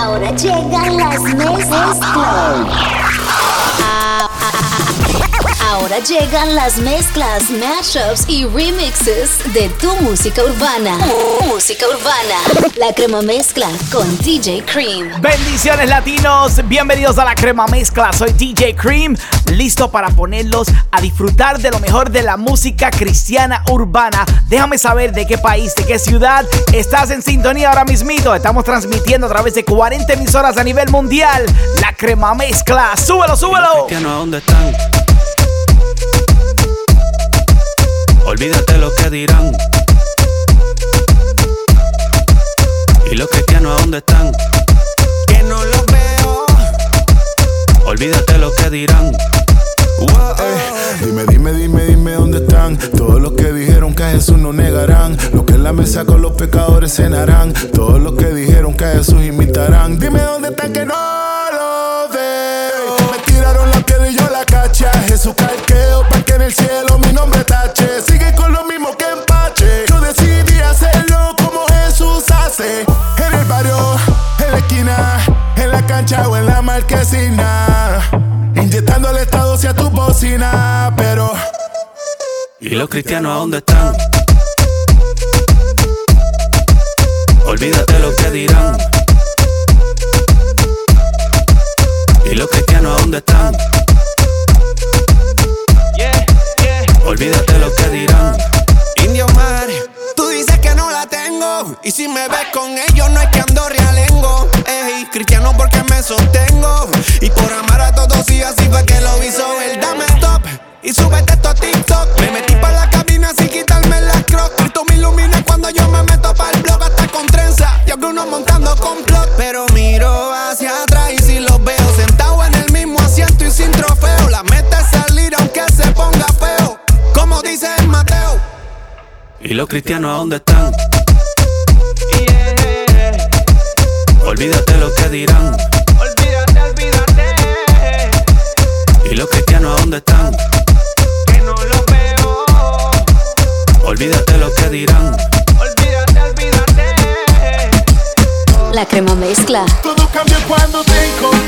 Ahora llegan las mezclas. Ahora llegan las mezclas, mashups y remixes de tu música urbana. Música urbana. La crema mezcla con DJ Cream. Bendiciones latinos, bienvenidos a la crema mezcla. Soy DJ Cream, listo para ponerlos a disfrutar de lo mejor de la música cristiana urbana. Déjame saber de qué país, de qué ciudad estás en sintonía ahora mismito. Estamos transmitiendo a través de 40 emisoras a nivel mundial. La crema mezcla. Súbelo, súbelo. ¿Dónde están? Olvídate lo que dirán. ¿Y los cristianos a dónde están? Que no los veo. Olvídate lo que dirán. dime, dime, dime, dime dónde están todos los que dijeron que a Jesús no negarán. Los que en la mesa con los pecadores cenarán. Todos los que dijeron que a Jesús imitarán. Dime dónde están que no en la cancha o en la marquesina. Inyectando el estado hacia tu bocina, pero. ¿Y los cristianos a dónde están? Olvídate lo que dirán. ¿Y los cristianos a dónde están? Olvídate lo que dirán. Y si me ves con ellos, no es que ando realengo. Ey, cristiano porque me sostengo. Y por amar a todos, y así fue que lo hizo él. Dame stop y súbete esto a TikTok. Me metí para la cabina sin quitarme las crocs. Cristo me ilumina cuando yo me meto para el blog hasta con trenza. Y algunos montando complot. Pero miro hacia atrás y si los veo sentados en el mismo asiento y sin trofeo. La meta es salir aunque se ponga feo. Como dice el Mateo. ¿Y los cristianos a dónde están? Olvídate lo que dirán. Olvídate, olvídate. ¿Y los cristianos a dónde están? Que no lo veo. Olvídate lo que dirán. Olvídate, olvídate. La crema mezcla. Todo cambió cuando te encontré,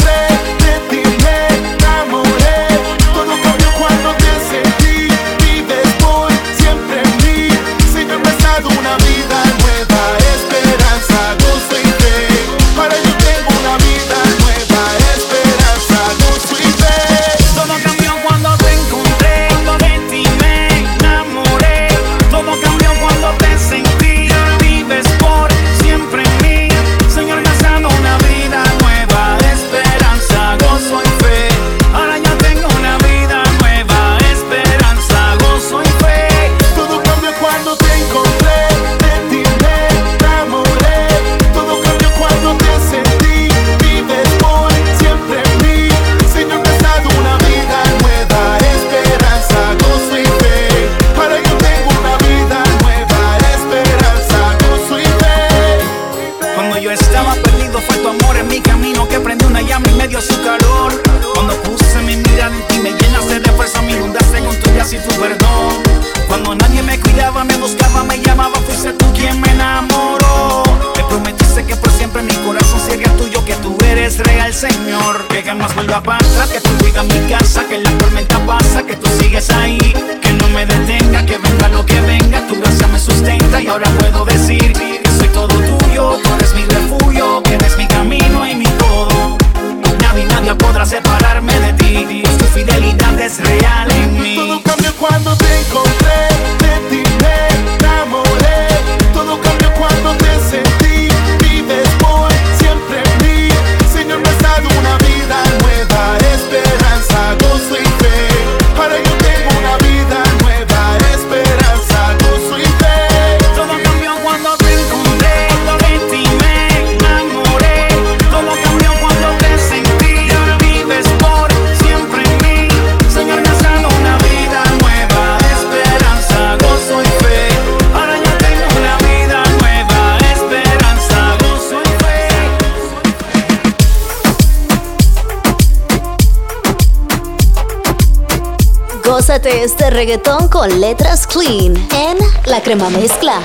reggaetón con letras clean en La crema mezcla.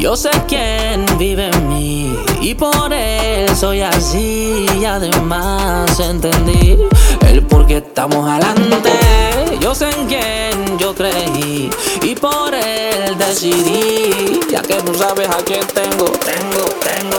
Yo sé quién vive en mí y por él soy así y además entendí el por qué estamos adelante. Yo sé en quién yo creí y por él decidí. Ya que no sabes a quién tengo, tengo, tengo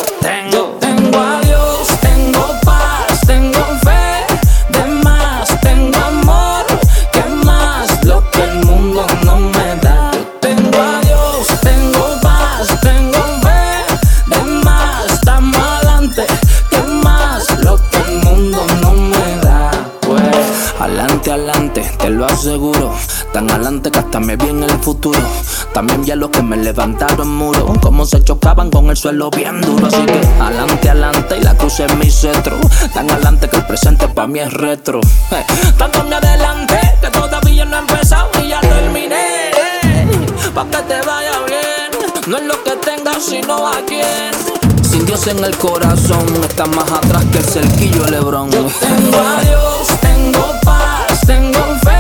futuro. También vi a los que me levantaron muro. Como se chocaban con el suelo bien duro. Así que adelante, adelante y la cruz es mi cetro. Tan adelante que el presente para mí es retro. Eh, tanto me adelante que todavía no he empezado y ya terminé. Pa' que te vaya bien. No es lo que tengas, sino a quién. Sin Dios en el corazón, está más atrás que el cerquillo Lebrón. Yo tengo a Dios, tengo paz, tengo fe.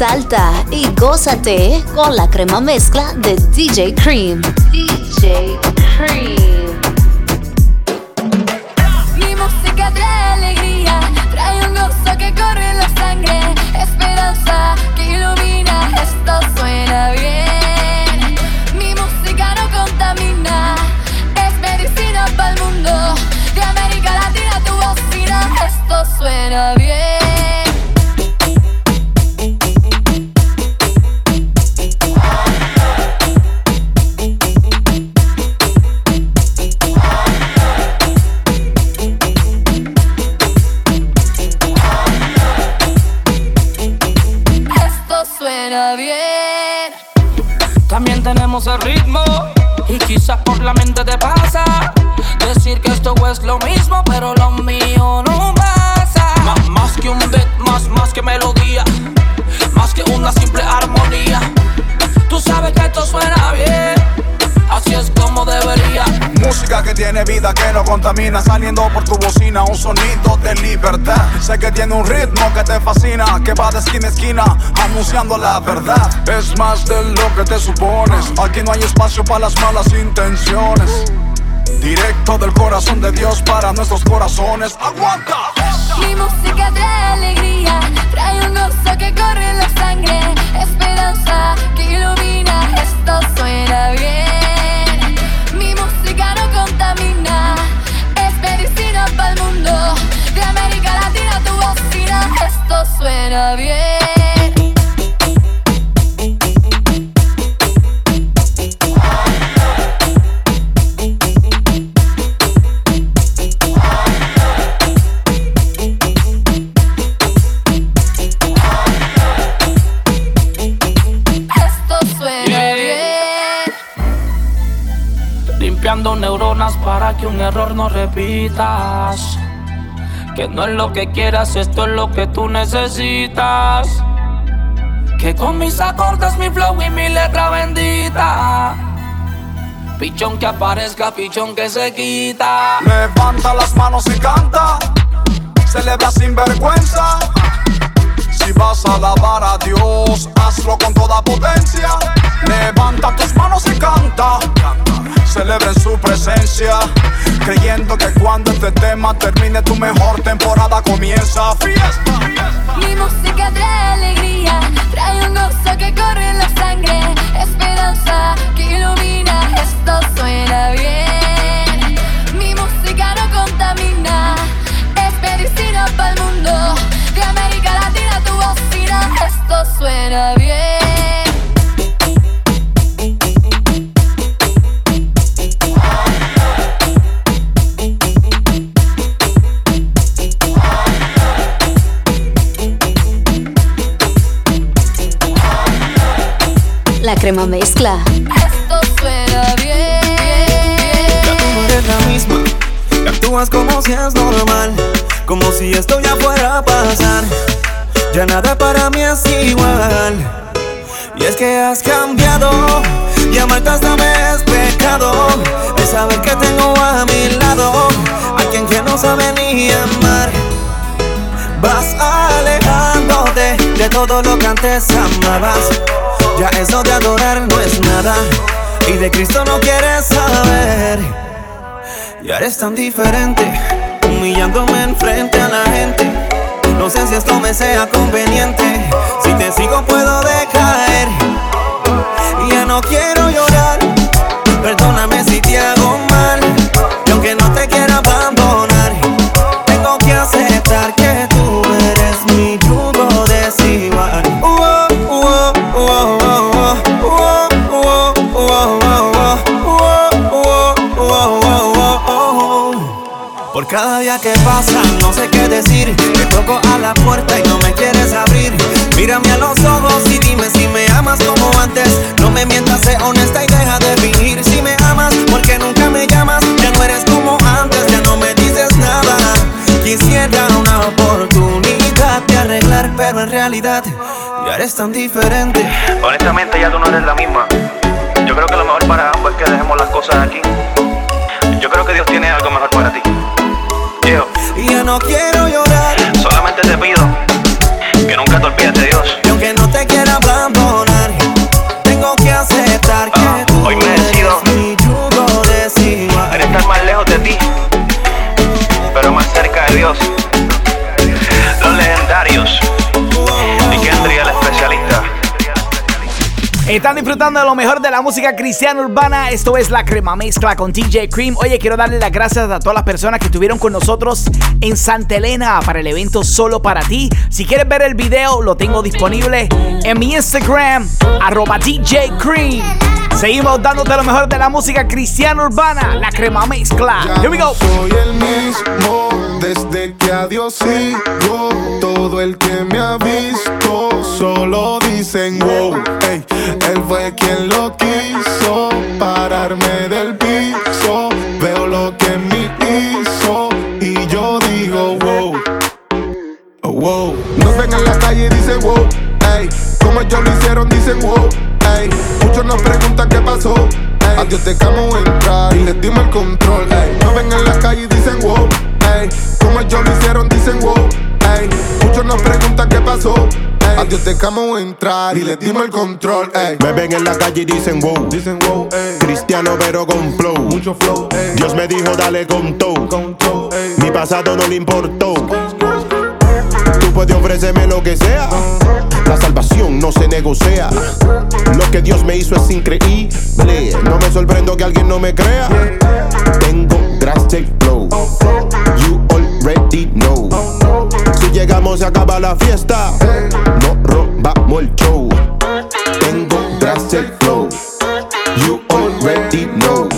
Exalta y gózate con la crema mezcla de DJ Cream. DJ Cream. Mi música trae alegría, trae un gozo que corre en la sangre, esperanza que ilumina, esto suena bien. Mi música no contamina, es medicina para el mundo, de América Latina tu bocina, esto suena bien. Tiene vida, que no contamina. Saliendo por tu bocina, un sonido de libertad. Sé que tiene un ritmo que te fascina Que va de esquina a esquina, anunciando la verdad. Es más de lo que te supones. Aquí no hay espacio para las malas intenciones. Directo del corazón de Dios para nuestros corazones. ¡Aguanta! Mi música trae alegría, trae un gozo que corre en la sangre, esperanza que ilumina, esto suena bien. Contamina, es medicina para el mundo, de América Latina tu bocina, esto suena bien. Para que un error no repitas. Que no es lo que quieras, esto es lo que tú necesitas. Que con mis acordes, mi flow y mi letra bendita. Pichón que aparezca, pichón que se quita. Levanta las manos y canta. Celebra sin vergüenza. Si vas a alabar a Dios, hazlo con toda potencia. Levanta tus manos y canta. Creyendo que cuando este tema termine, tu mejor temporada comienza. Fiesta. Mi música trae Mezcla. Esto suena bien. Ya tú no eres la misma. Actúas como si es normal. Como si esto ya fuera a pasar. Ya nada para mí es igual. Y es que has cambiado. Y amarte hasta me es pecado. es saber que tengo a mi lado a quien que no sabe ni amar. Vas alejándote de todo lo que antes amabas. Ya eso de adorar no es nada y de Cristo no quieres saber. Y eres tan diferente, humillándome enfrente a la gente. No sé si esto me sea conveniente. Si te sigo puedo decaer. Ya no quiero llorar. Perdóname cada día que pasa, no sé qué decir. Te toco a la puerta y no me quieres abrir. Mírame a los ojos y dime si me amas como antes. No me mientas, sé honesta y deja de fingir. Si me amas, porque nunca me llamas. Ya no eres como antes, ya no me dices nada. Quisiera una oportunidad de arreglar, pero en realidad ya eres tan diferente. Honestamente, ya tú no eres la misma. Yo creo que lo mejor para ambos es que dejemos las cosas aquí. Yo creo que Dios tiene algo mejor para ti. No quiero llorar. Solamente te pido que nunca te olvides de Dios. Y aunque no te quiera abandonar, Están disfrutando de lo mejor de la música cristiana urbana. Esto es la crema mezcla con DJ Cream. Oye, quiero darle las gracias a todas las personas que estuvieron con nosotros en Santa Elena para el evento Solo para ti. Si quieres ver el video, lo tengo disponible en mi Instagram, arroba DJ Cream. Seguimos dándote lo mejor de la música cristiana urbana, la crema mezcla. Ya Here we go. no soy el mismo desde que a Dios sigo. Todo el que me ha visto solo dicen wow. Ey, él fue quien lo quiso pararme del piso. Veo lo que me hizo y yo digo wow. Oh, wow. Nos ven en la calle y dicen wow. Ey, como ellos lo hicieron, dicen wow. Ey, muchos nos preguntan qué pasó. Ey, a Dios dejamos entrar y les dimos el control. Ey, nos ven en la calle y dicen wow. Ey, como ellos lo hicieron, dicen wow. Ey, muchos nos preguntan qué pasó. Ey, a Dios dejamos entrar y les dimos el control. Ey, Me ven en la calle y dicen wow. dicen wow. Ey, Cristiano pero con flow. mucho flow. Ey, Dios me dijo dale con todo. con todo. Ey, Mi pasado no le importó. Tú puedes ofrecerme lo que sea. La salvación no se negocia. Lo que Dios me hizo es increíble. No me sorprendo que alguien no me crea. Tengo You already know. Si llegamos se acaba la fiesta. No robamos el show. Tengo gracia y flow. You already know.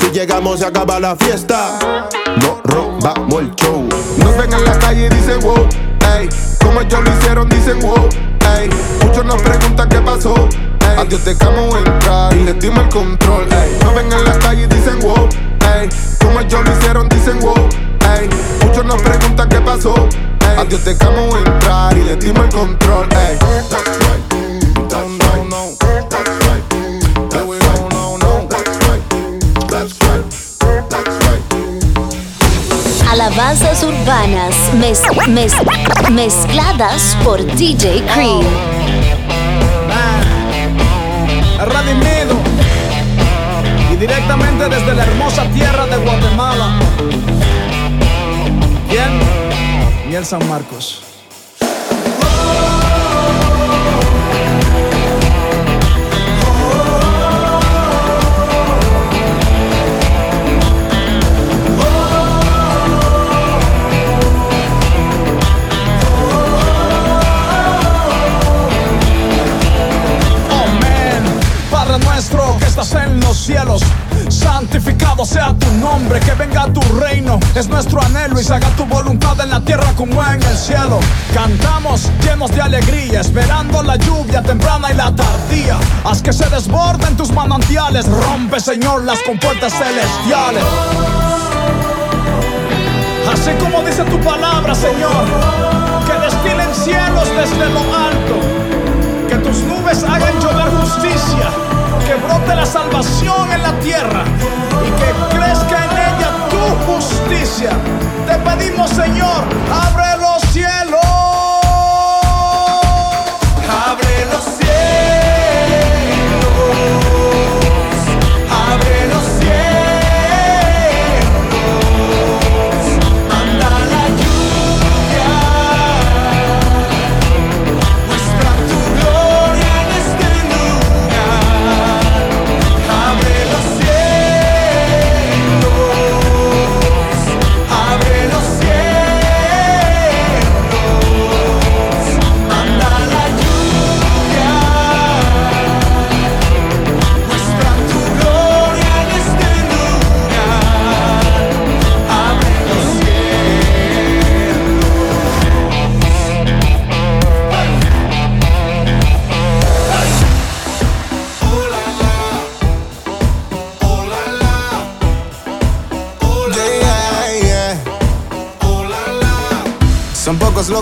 Si llegamos se acaba la fiesta. No robamos el show. Nos ven en la calle y dicen wow, ey. Como ellos lo hicieron, dicen wow, ey. Muchos nos preguntan qué pasó, ey. A Dios dejamos entrar y les dimos el control. Nos ven en la calle y dicen wow, ey. Como ellos lo hicieron, dicen wow, ey. Muchos nos preguntan qué pasó, ey. A Dios dejamos entrar y les dimos el control, ey. Alabanzas urbanas mez- mez- mezcladas por DJ Cream. redimido y directamente desde la hermosa tierra de Guatemala. ¿Quién? Miel San Marcos. Nuestro estás en los cielos, santificado sea tu nombre, que venga tu reino, es nuestro anhelo y se haga tu voluntad en la tierra como en el cielo. Cantamos llenos de alegría, esperando la lluvia temprana y la tardía. Haz que se desborden tus manantiales, rompe Señor las compuertas celestiales. Así como dice tu palabra, Señor, que destilen cielos desde lo alto tus nubes hagan llover justicia, que brote la salvación en la tierra y que crezca en ella tu justicia. Te pedimos, Señor, abre los cielos. lo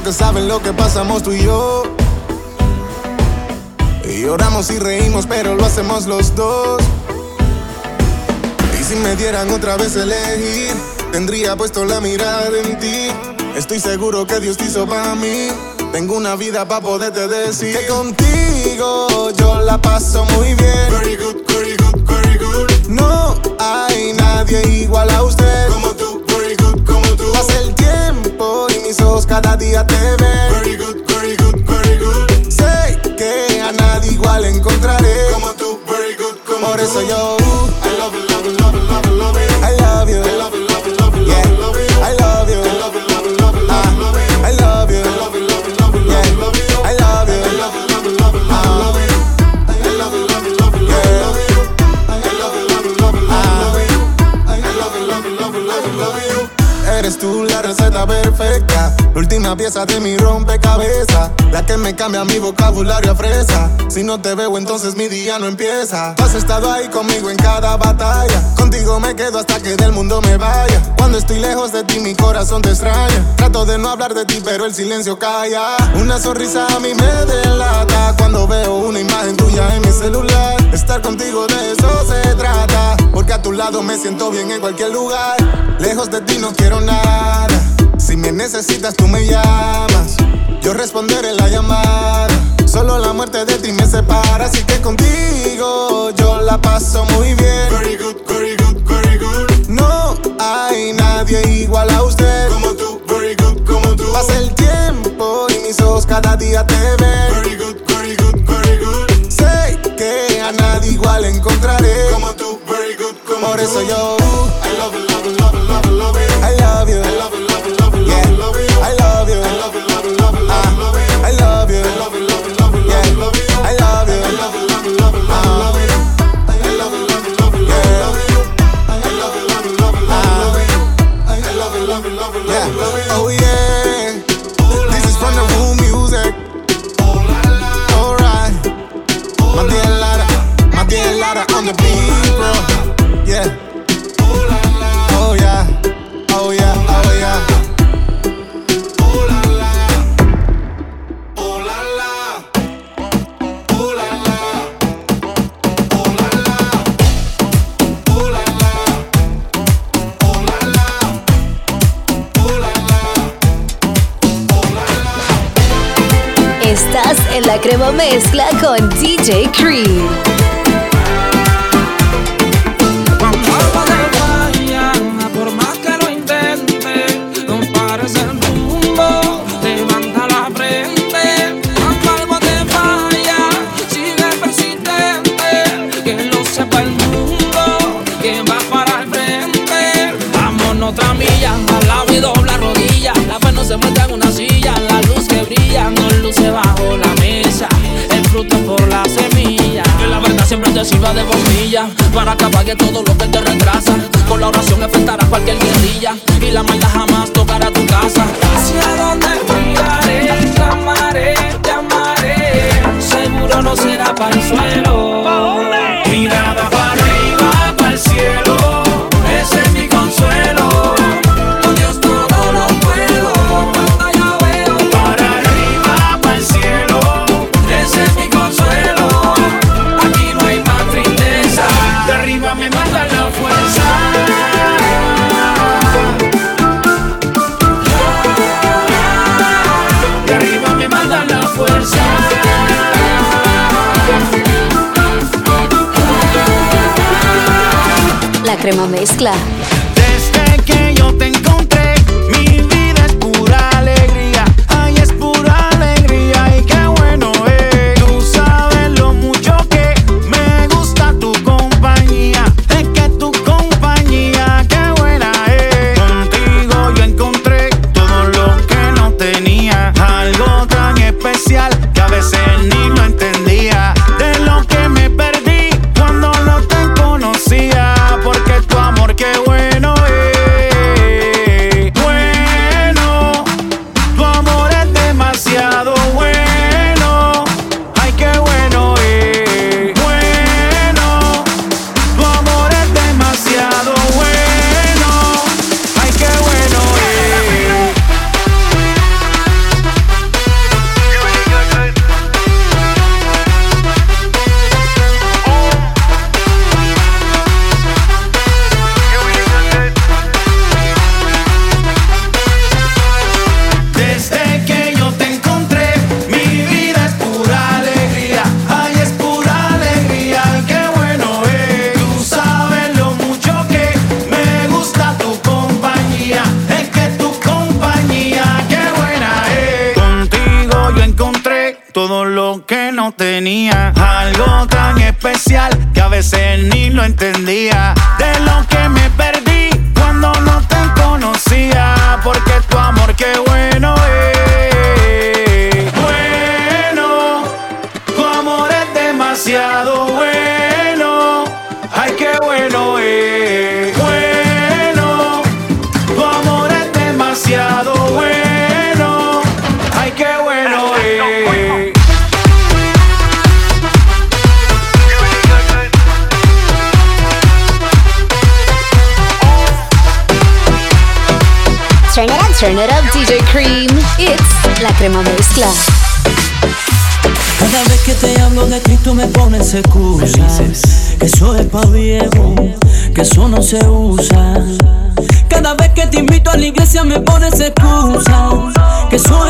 que saben lo que pasamos tú y yo. Y lloramos y reímos, pero lo hacemos los dos. Y si me dieran otra vez elegir, tendría puesto la mirada en ti. Estoy seguro que Dios te hizo para mí. Tengo una vida para poderte decir que contigo yo la paso muy bien. Very good, very good, very good. No hay nadie igual a usted. Como tú, very good, como tú. Pasa el tiempo mis ojos cada día te ven. Very good, very good, very good. Sé que a nadie igual encontraré. Como tú, very good, como Por eso yo. I love love love perfecta, la última pieza de mi rompecabezas, la que me cambia mi vocabulario a fresa. Si no te veo, entonces mi día no empieza. Has estado ahí conmigo en cada batalla, contigo me quedo hasta que del mundo me vaya. Cuando estoy lejos de ti, mi corazón te extraña. Trato de no hablar de ti, pero el silencio calla. Una sonrisa a mí me delata cuando veo una imagen tuya en mi celular. Estar contigo de eso se trata, porque a tu lado me siento bien en cualquier lugar. Lejos de ti no quiero nada. Si me necesitas, tú me llamas. Yo responderé la llamada. Solo la muerte de ti me separa. Así que contigo yo la paso muy bien. Very good, very good, very good. No hay nadie igual a usted. Como tú, very good, como tú. Pasa el tiempo y mis ojos cada día te ven. Very good, very good, very good. Sé que a nadie igual encontraré. Como tú, very good, como Por eso yo. I love you, mezcla. Me pones excusa Que eso es pa' viejo, que eso no se usa. Cada vez que te invito a la iglesia me pones excusa. Que eso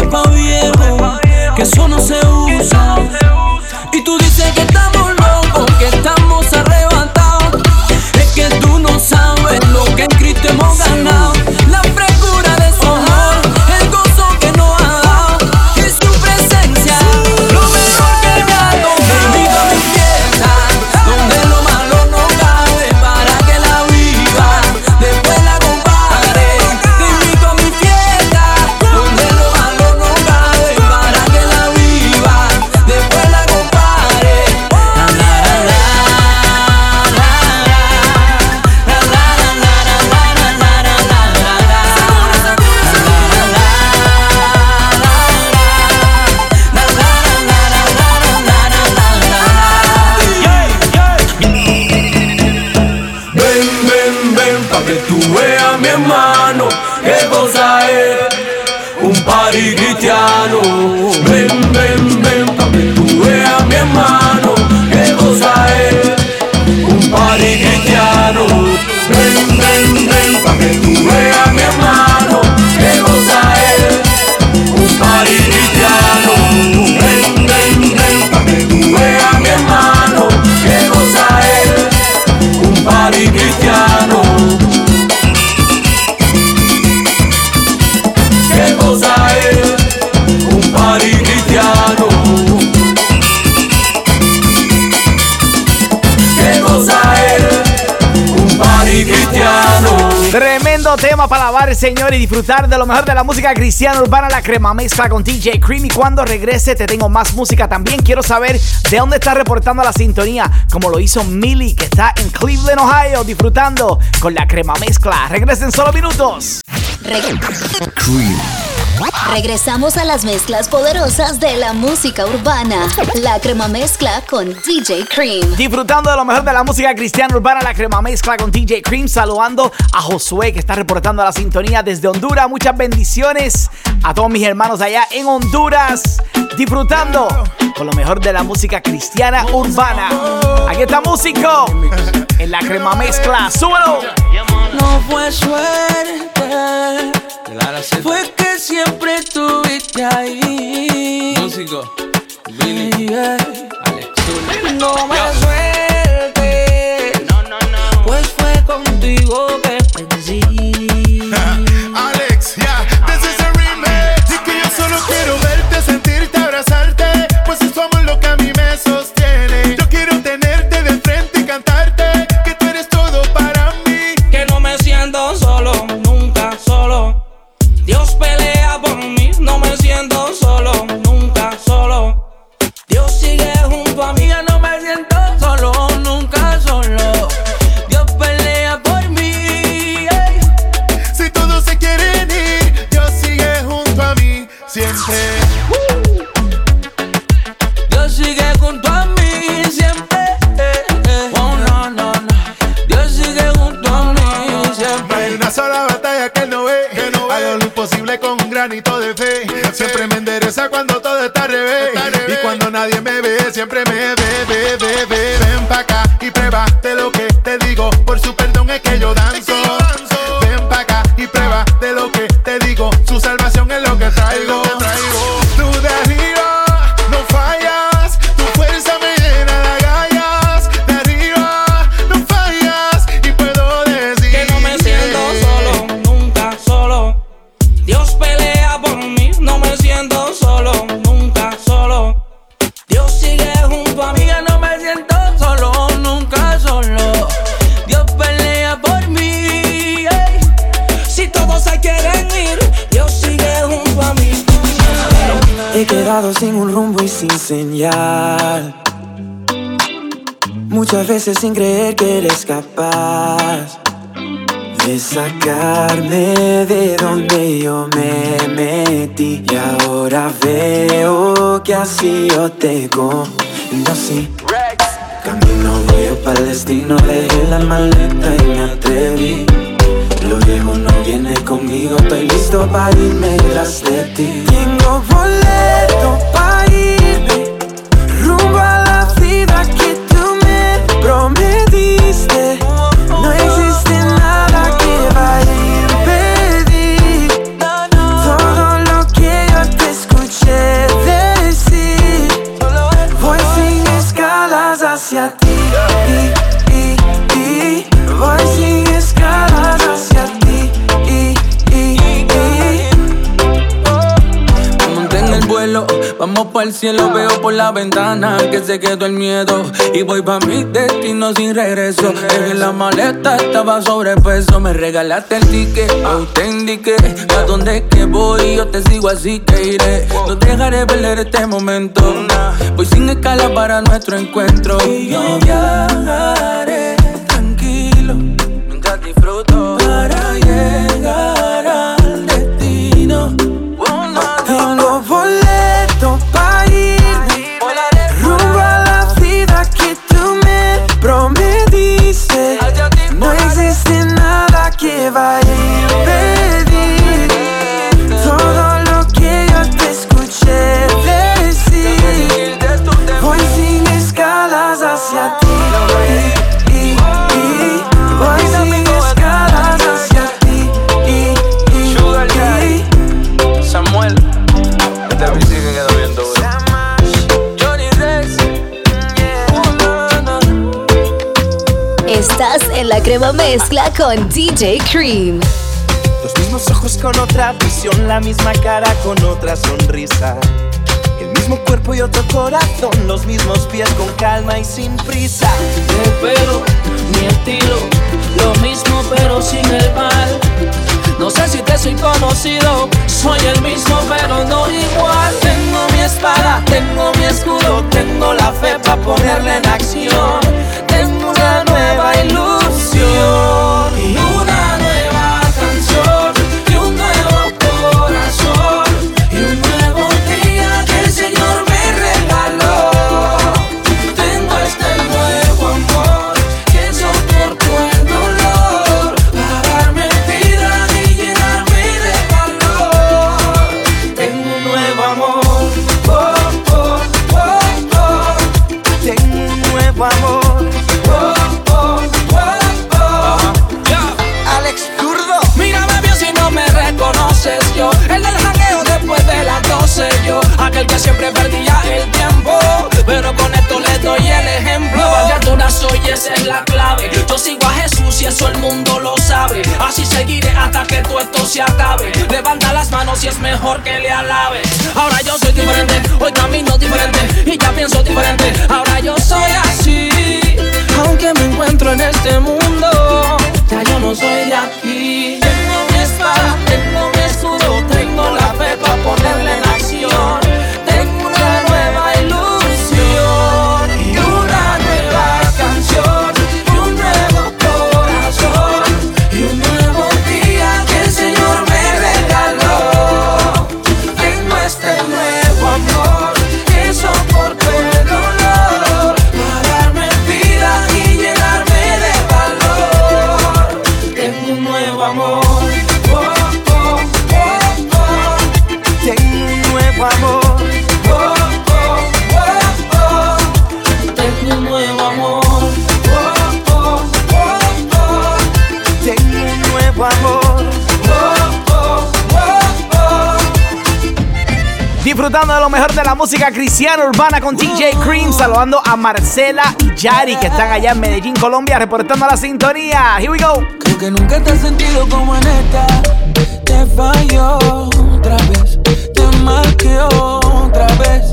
Para alabar Señor y disfrutar de lo mejor de la música cristiana urbana, la crema mezcla con DJ Cream. Y cuando regrese te tengo más música. También quiero saber de dónde está reportando la sintonía, como lo hizo Millie, que está en Cleveland, Ohio, disfrutando con la crema mezcla. Regresen solo minutos. Cream. Regresamos a las mezclas poderosas de la música urbana. La crema mezcla con DJ Cream. Disfrutando de lo mejor de la música cristiana urbana, la crema mezcla con DJ Cream. Saludando a Josué que está reportando la sintonía desde Honduras. Muchas bendiciones a todos mis hermanos allá en Honduras. Disfrutando con lo mejor de la música cristiana urbana. Aquí está músico en la crema mezcla. ¡Súbelo! No fue suerte, fue que siempre estuviste ahí. Músico, Billy, sí, yeah. Alex No me sueltes. No, no, no. Pues fue contigo que pensé. Siempre me endereza cuando Muchas veces sin creer que eres capaz de sacarme de donde yo me metí. Y ahora veo que así yo te no sí. Camino voy para el destino, dejé la maleta y me atreví. Lo viejo no viene conmigo, estoy listo para irme tras de ti. Tengo boleto Miramos para el cielo, veo por la ventana que se quedó el miedo. Y voy pa' mi destino sin regreso. En la maleta estaba sobrepeso. Me regalaste el ticket, auténtique. A donde que voy, yo te sigo así que iré. No dejaré perder este momento. Voy sin escala para nuestro encuentro. Y yo viajaré survive. La crema mezcla con DJ Cream. Los mismos ojos con otra visión, la misma cara con otra sonrisa. El mismo cuerpo y otro corazón, los mismos pies con calma y sin prisa. El pelo, mi estilo, lo mismo pero sin el mal. No sé si te soy conocido, soy el mismo pero no igual. Tengo mi espada, tengo mi escudo, tengo la fe para ponerla en acción. Tengo una nueva ilusión música cristiana urbana con DJ Cream, saludando a Marcela y Yari que están allá en Medellín, Colombia, reportando la sintonía. Here we go. Creo que nunca te has sentido como en esta. Te falló otra vez, te marqué otra vez.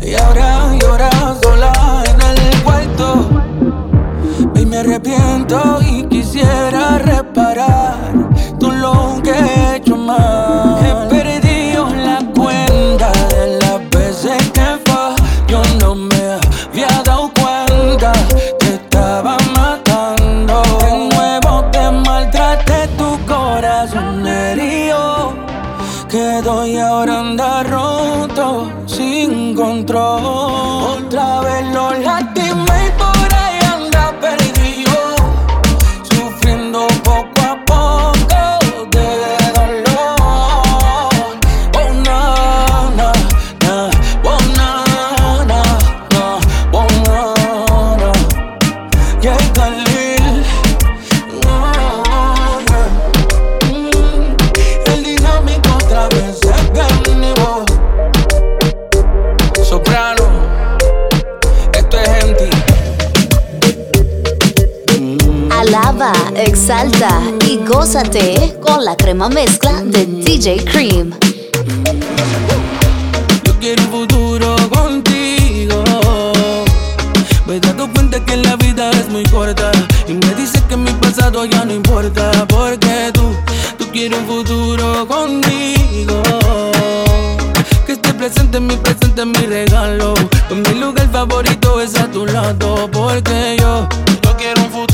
Y ahora lloras sola en el cuarto. Y me arrepiento y quisiera reparar Mm. Soprano, esto es empty. Alaba, exalta y gózate con la crema mezcla de DJ Cream. Ya no importa. Porque tú, tú quieres un futuro conmigo. Que esté presente en mi presente, en mi regalo. Mi lugar favorito es a tu lado. Porque yo, yo quiero un futuro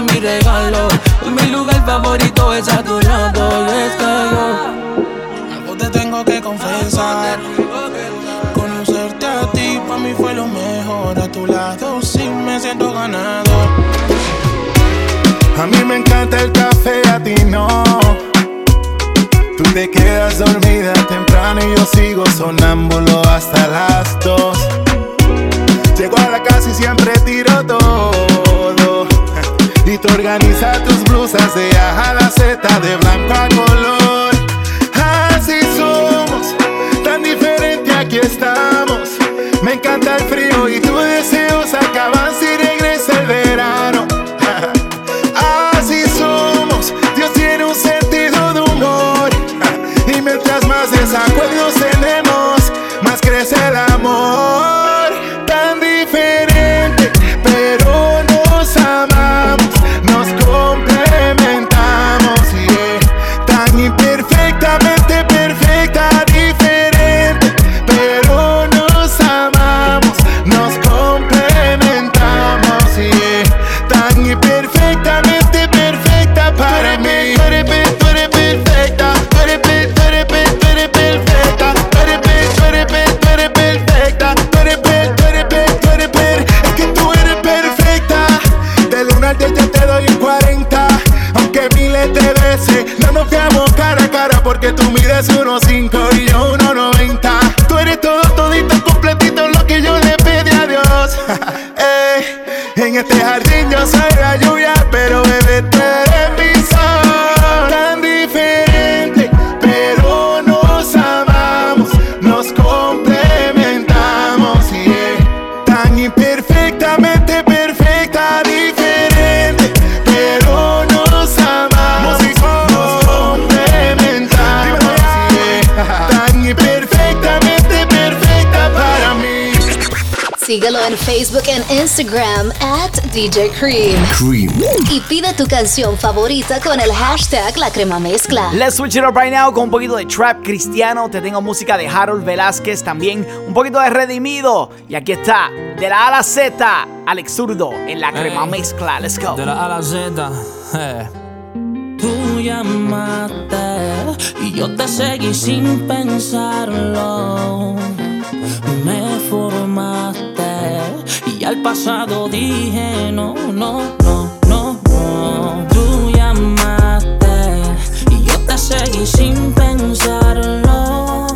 mi presente, mi regalo. Mi lugar favorito es a tu lado. Y es que yo. Algo te tengo que confesar. Conocerte a ti para mí fue lo mejor. A tu lado sí me siento ganador. A mí me encanta el café, a ti no. Tú te quedas dormida temprano y yo sigo sonámbulo hasta las dos. Llego a la casa y siempre tiro todo. Organizas tus blusas de A a la Z, de blanco a color. Así somos, tan diferente aquí estamos. Me encanta el frío y porque tú mides Síguelo en Facebook e Instagram at DJ Cream. Cream. Y pide tu canción favorita con el hashtag La Crema Mezcla. Let's switch it up right now con un poquito de trap cristiano. Te tengo música de Harold Velázquez también. Un poquito de Redimido. Y aquí está, de la A a la Z, Alex Zurdo en la crema mezcla. Let's go. De la A a la Z. eh. Tú llamaste y yo te seguí sin pensarlo. Me y al pasado dije no, no, no, no, no. Tú llamaste y yo te seguí sin pensarlo.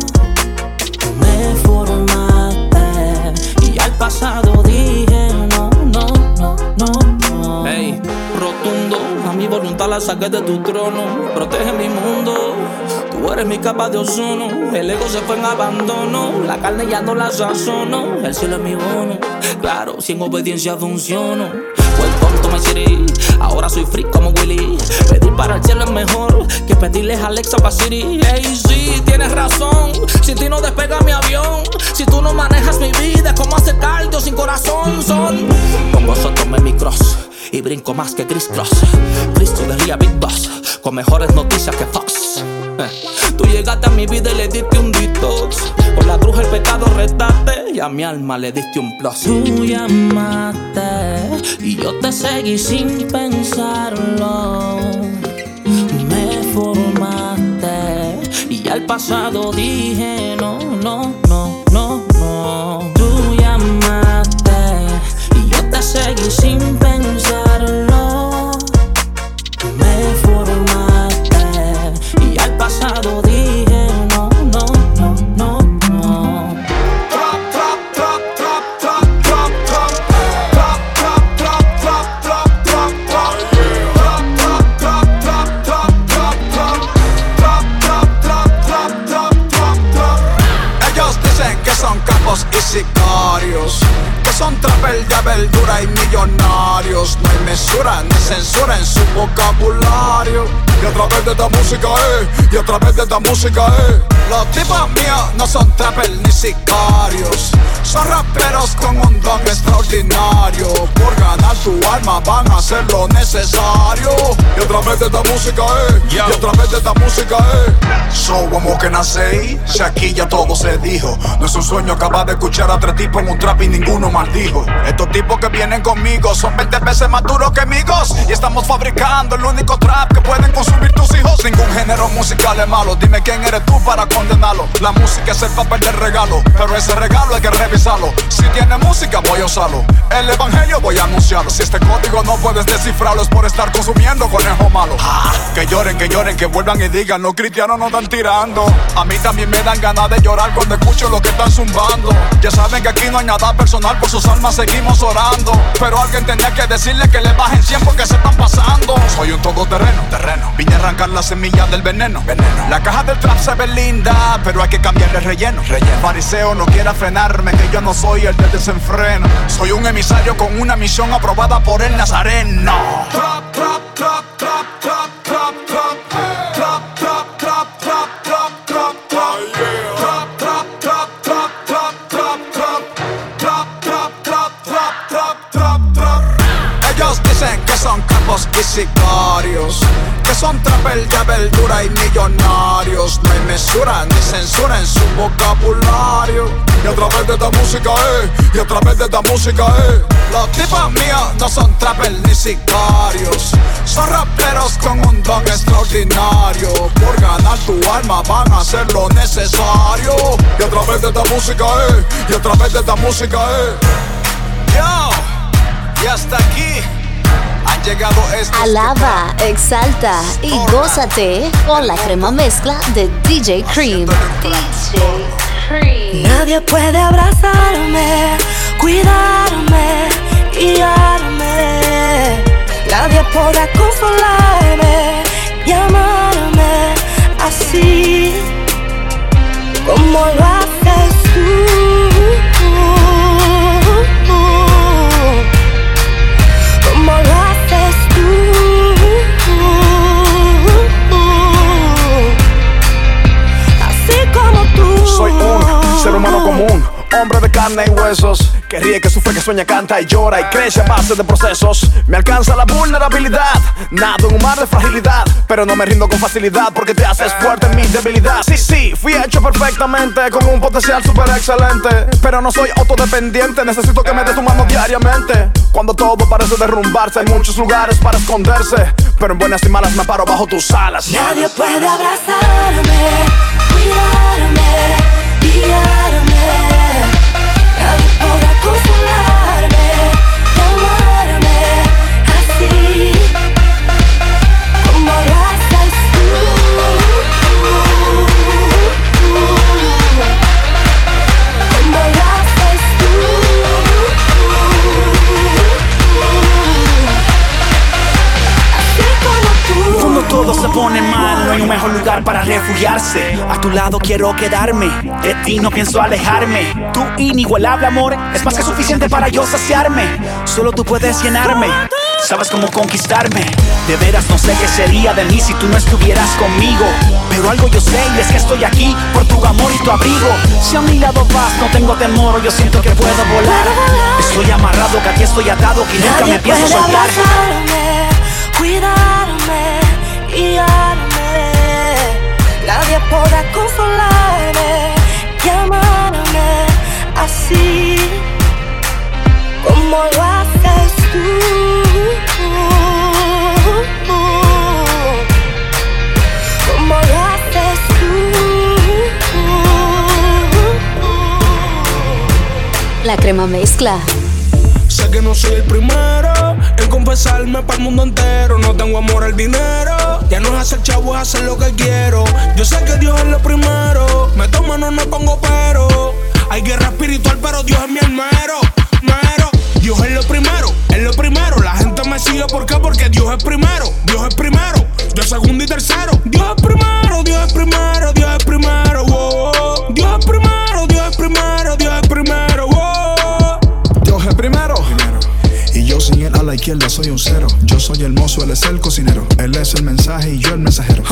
Me formaste y al pasado dije no, no, no, no, no. Ey, rotundo, a mi voluntad la saqué de tu trono. Protege mi mundo, tú eres mi capa de ozono. El ego se fue en abandono, la carne ya no la sazono. El cielo es mi bono, claro, si en obediencia funciono. Welcome to my city, ahora soy free como Willy. Pedir para el cielo es mejor que pedirles a Alexa para Siri. Ey, sí, tienes razón, sin ti no despega mi avión. Si tú no manejas mi vida, ¿cómo hacer cardio sin corazón? Son con vosotros me mi cross y brinco más que Chris Cross. Cristo del día Big Boss, con mejores noticias que Fox. Tú llegaste a mi vida y le diste un detox. Por la cruz el pecado restaste y a mi alma le diste un plus. Tú llamaste y yo te seguí sin pensarlo. Me formaste y al pasado dije no, no, no, no, no. Tú llamaste y yo te seguí sin pensarlo. Verdura y millonarios. No hay mesura ni censura en su vocabulario. Y a través de esta música, eh Y a través de esta música, eh Los tipos míos no son trapel ni sicarios. Son raperos con un don extraordinario. Por ganar tu alma van a hacer lo necesario. Y a través de esta música, eh Y a través de esta música, eh. So, can I say? Si aquí ya todo se dijo. No es un sueño acabar de escuchar a tres tipos en un trap y ninguno maldijo Estos tipos que vienen conmigo son 20 veces más duros que amigos. Y estamos fabricando el único trap que pueden consumir tus hijos. Ningún género musical es malo Dime quién eres tú para condenarlo. La música es el papel del regalo Pero ese regalo hay que revisarlo. Si tiene música voy a usarlo. El evangelio voy a anunciarlo. Si este código no puedes descifrarlo Es por estar consumiendo conejo malo. Ah, Que lloren, que lloren, que vuelvan y digan Los cristianos no están tirando A mí también me dan ganas de llorar Cuando escucho lo que están zumbando. Ya saben que aquí no hay nada personal Por sus almas seguimos orando. Pero alguien tenía que decirle que le bajen 100 porque se están pasando. Soy un todoterreno, terreno. Vine a arrancar la semilla del veneno, veneno La caja del trap se ve linda Pero hay que cambiarle relleno, relleno Fariseo no quiera frenarme Que yo no soy el de desenfreno Soy un emisario con una misión aprobada por el Nazareno Trap, trap, trap, trap, trap, trap, trap Trap, trap, trap, trap, trap, trap, trap Trap, trap, trap, trap, trap, trap, trap Trap, trap, trap, trap, trap, trap, trap Ellos dicen que son capos y sicarios son trapel de verdura y millonarios. No hay mesura ni censura en su vocabulario. Y a través de esta música, eh Y a través de esta música, eh Los tipos míos no son trapel ni sicarios. Son raperos con un don extraordinario. Por ganar tu alma van a hacer lo necesario. Y a través de esta música, eh Y a través de esta música, eh. Yo, y hasta aquí llegado Alaba, exalta y gózate con la crema mezcla de DJ Cream. DJ Cream. Nadie puede abrazarme, cuidarme, guiarme. Nadie podrá consolarme, llamarme así como lo huesos. Que ríe, que sufre, que sueña, canta y llora y crece a base de procesos. Me alcanza la vulnerabilidad, nado en un mar de fragilidad. Pero no me rindo con facilidad porque te haces fuerte en mi debilidad. Sí, sí, fui hecho perfectamente con un potencial súper excelente. Pero no soy autodependiente, necesito que me des tu mano diariamente. Cuando todo parece derrumbarse, hay muchos lugares para esconderse. Pero en buenas y malas me paro bajo tus alas. Nadie puede abrazarme, cuidarme, guiarme. Todo se pone mal, no hay un mejor lugar para refugiarse. A tu lado quiero quedarme, de ti no pienso alejarme. Tu inigualable amor es más que suficiente para yo saciarme. Solo tú puedes llenarme. Sabes cómo conquistarme. De veras no sé qué sería de mí si tú no estuvieras conmigo. Pero algo yo sé y es que estoy aquí por tu amor y tu abrigo. Si a mi lado vas, no tengo temor, yo siento que puedo volar. Estoy amarrado, que aquí estoy atado, que nunca me pienso soltar. abrazarme, cuidarme, guiarme. Nadie podrá consolarme, llamarme así como lo haces tú. Como lo haces La crema mezcla. Sé que no soy el primero en confesarme para el mundo entero. No tengo amor al dinero. Ya no es hacer chavo, es hacer lo que quiero. Yo sé que Dios es lo primero. Me tomo, no me pongo pero. Hay guerra espiritual, pero Dios es mi hermano. Mero. Dios es lo primero, es lo primero. La gente me sigue, ¿por qué? Porque Dios es primero. Dios es primero. Yo segundo y tercero. Dios es primero, Dios es primero, Dios es primero. wow, la izquierda soy un cero. Yo soy el mozo, él es el cocinero. Él es el mensaje y yo el mensajero.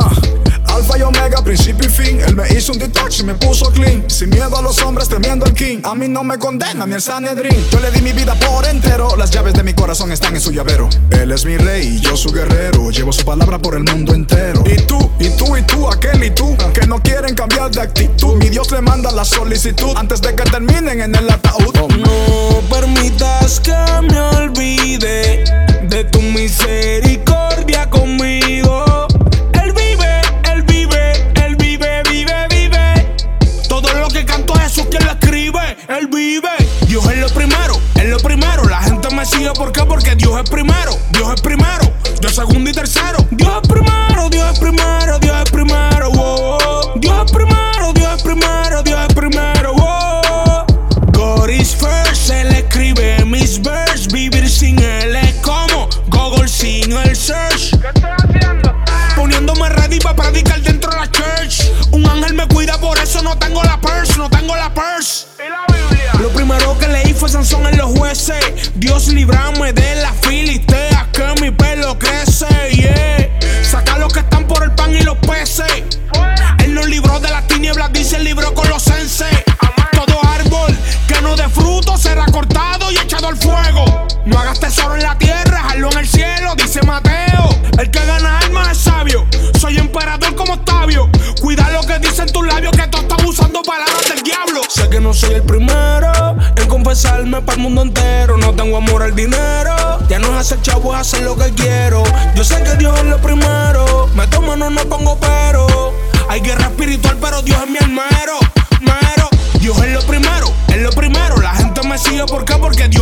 Alfa y omega, principio y fin. Él me hizo un detox y me puso clean. Sin miedo a los hombres, temiendo al king. A mí no me condena ni el Sanedrín. Yo le di mi vida por entero. Las llaves de mi corazón están en su llavero. Él es mi rey y yo su guerrero. Llevo su palabra por el mundo entero. Y tú, y tú, y tú, aquel y tú. Que no quieren cambiar de actitud. Mi Dios le manda la solicitud antes de que terminen en el ataúd. No permitas que me olvide de tu misericordia conmigo. ¿Por qué? Porque Dios es primero, Dios es primero. Yo segundo y tercero.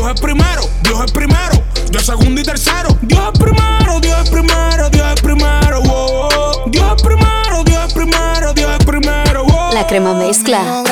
Dios es primero, Dios es primero, Dios segundo y tercero. Dios es primero, Dios es primero, Dios es primero, wow. Dios es primero, Dios es primero, Dios es primero, wow. La crema mezcla.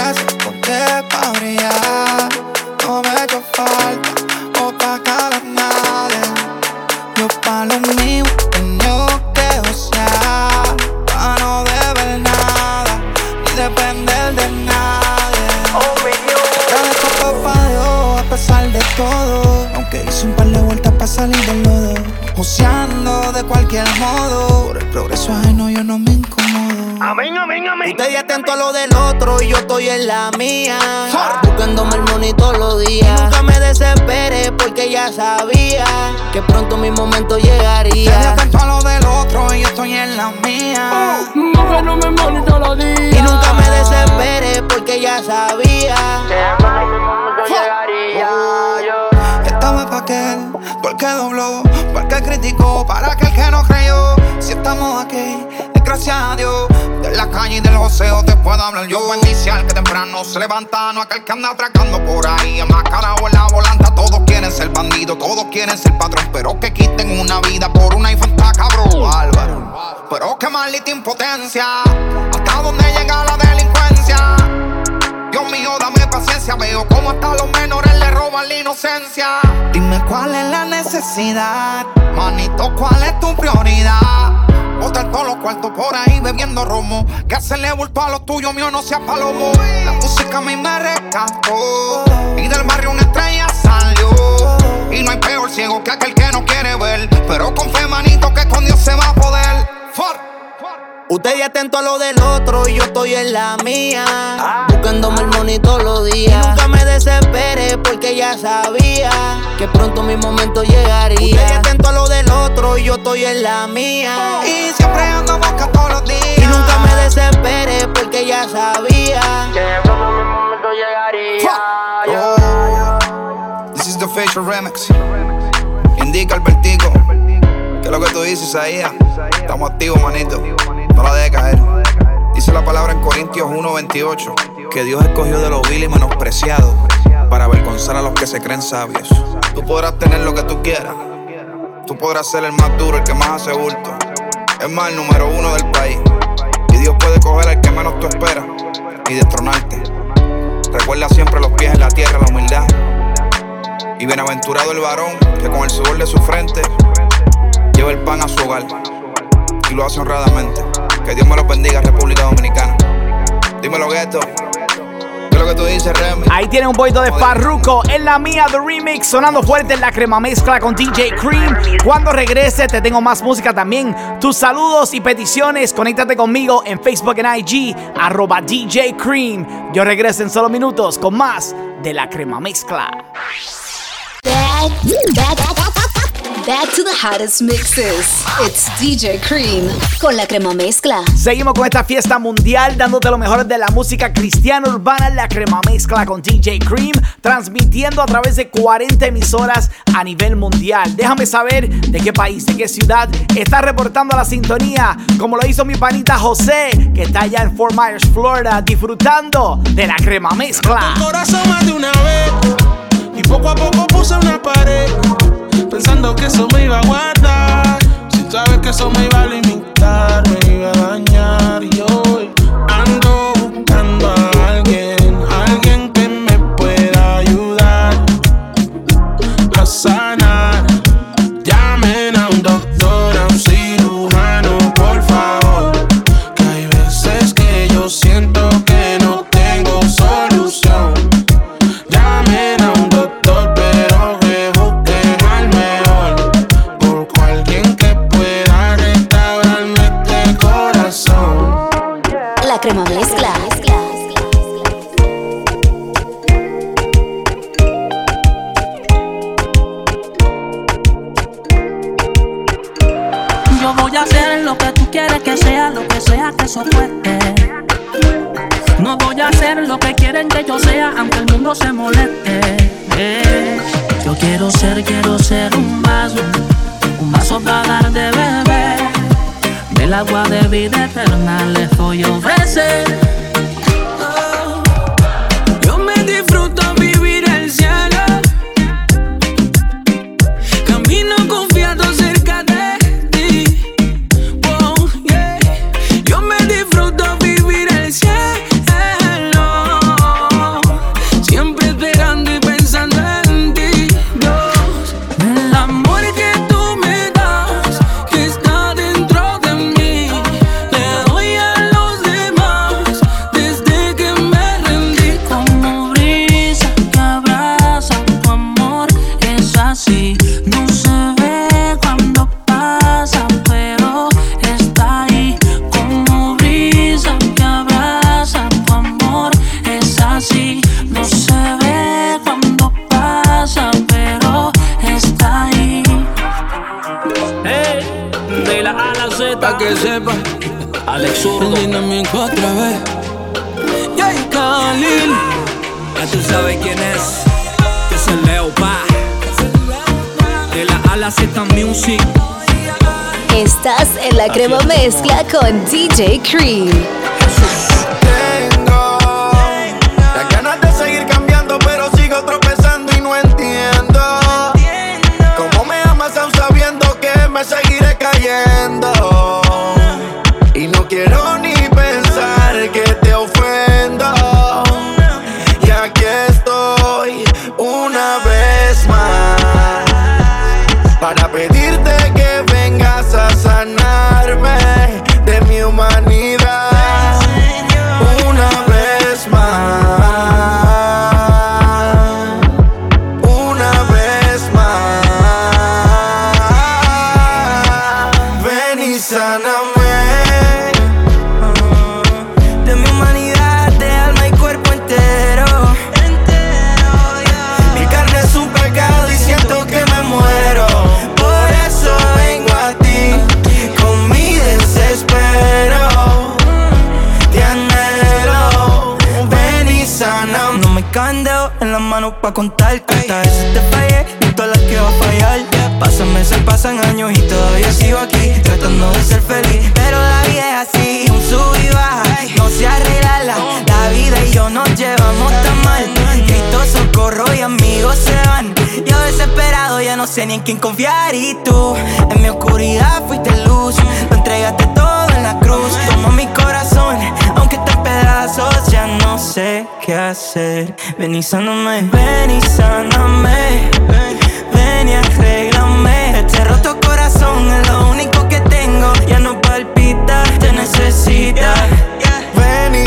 Yo estoy la mía. Buscándome el money todos los días. Y nunca me desespere porque ya sabía que pronto mi momento llegaría. Ya atento a lo del otro y yo estoy en la mía. Buscándome el money todos los días. Y nunca me desespere porque ya sabía que pronto mi momento llegaría. Esta vez pa' aquel, por el que dobló, para el que criticó, para aquel que no creyó. Si estamos aquí, es gracias a Dios. La calle y de los oseos te puedo hablar yo. Bendice al que temprano se levanta, no aquel que anda atracando por ahí. Enmascarado en la volanta, todos quieren ser bandidos, todos quieren ser patrón. Pero que quiten una vida por una está cabrón. Álvaro. Pero qué maldita impotencia. Hasta dónde llega la delincuencia. Dios mío, dame paciencia. Veo cómo hasta los menores le roban la inocencia. Dime cuál es la necesidad. Manito, cuál es tu prioridad. Botar todos los cuartos por ahí bebiendo romo. Que hacerle bulto a los tuyos, mío, no sea palomo. La música a mí me rescató. Y del barrio una estrella salió. Y no hay peor ciego que aquel que no quiere ver. Pero con fe, manito, que con Dios se va a poder. For. Usted ya atento a lo del otro y yo estoy en la mía. Buscándome el money todos los días. Y nunca me desespere porque ya sabía que pronto mi momento llegaría. Usted y yo estoy en la mía. Y siempre ando busca todos los días. Y nunca me desespere porque ya sabía que pronto mi momento llegaría. Oh, this is the facial remix. Indica el vertigo. Que es lo que tú dices, Isaías. Estamos activos, manito. No la dejes caer. Dice la palabra en Corintios 1:28 que Dios escogió de los vil y menospreciados para avergonzar a los que se creen sabios. Tú podrás tener lo que tú quieras. Tú podrás ser el más duro, el que más hace bulto. Es más, el número uno del país. Y Dios puede coger al que menos tú esperas y destronarte. Recuerda siempre los pies en la tierra, la humildad. Y bienaventurado el varón que con el sudor de su frente lleva el pan a su hogar y lo hace honradamente. Que Dios me los bendiga, República Dominicana. Dímelo, Gueto. ¿Qué es lo que tú dices, Remy? Ahí tiene un poquito de Farruko en la mía de remix, sonando fuerte en la crema mezcla con DJ Cream. Cuando regrese, te tengo más música también. Tus saludos y peticiones, conéctate conmigo en Facebook en IG, arroba DJ Cream. Yo regreso en solo minutos con más de la crema mezcla. Back, to the hottest mixes. It's DJ Cream con la crema mezcla. Seguimos con esta fiesta mundial, dándote lo mejor de la música cristiana urbana, la crema mezcla con DJ Cream, transmitiendo a través de 40 emisoras a nivel mundial. Déjame saber de qué país, de qué ciudad está reportando la sintonía, como lo hizo mi panita José, que está allá en Fort Myers, Florida, disfrutando de la crema mezcla. Corazón más de una vez y poco a poco puse una pared pensando que eso me iba a guardar. Si sabes que eso me iba a limitar, me iba a dañar. Yo eso. No voy a hacer lo que quieren que yo sea, aunque el mundo se moleste. Eh, Yo quiero ser, quiero ser un vaso, un vaso para dar de beber. Del agua de vida eterna les voy a ofrecer. see that. Ven y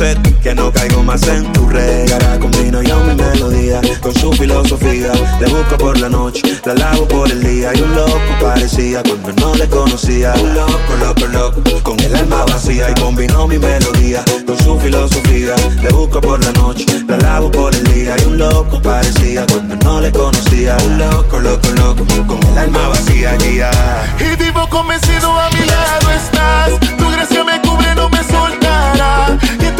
set Que no caigo más en tu red Cara yo mi melodía Con su filosofía. Le busco por la noche La lavo por el día. Y un loco parecía Cuando no le conocía. Un loco, loco, loco Con el alma vacía. Y combinó mi melodía Con su filosofía. Le busco por la noche La lavo por el día. Y un loco parecía Cuando no le conocía. Un loco, loco, loco Con el alma vacía, guía. Y vivo convencido a mi lado estás. Tu gracia me cubre, no me soltará. Y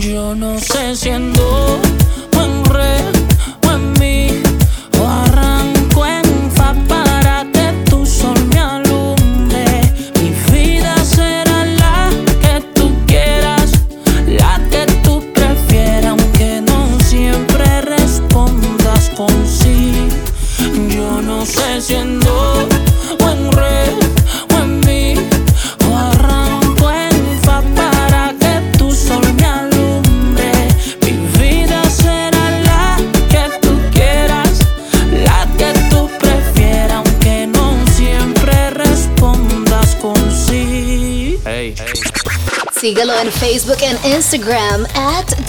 Yo no sé si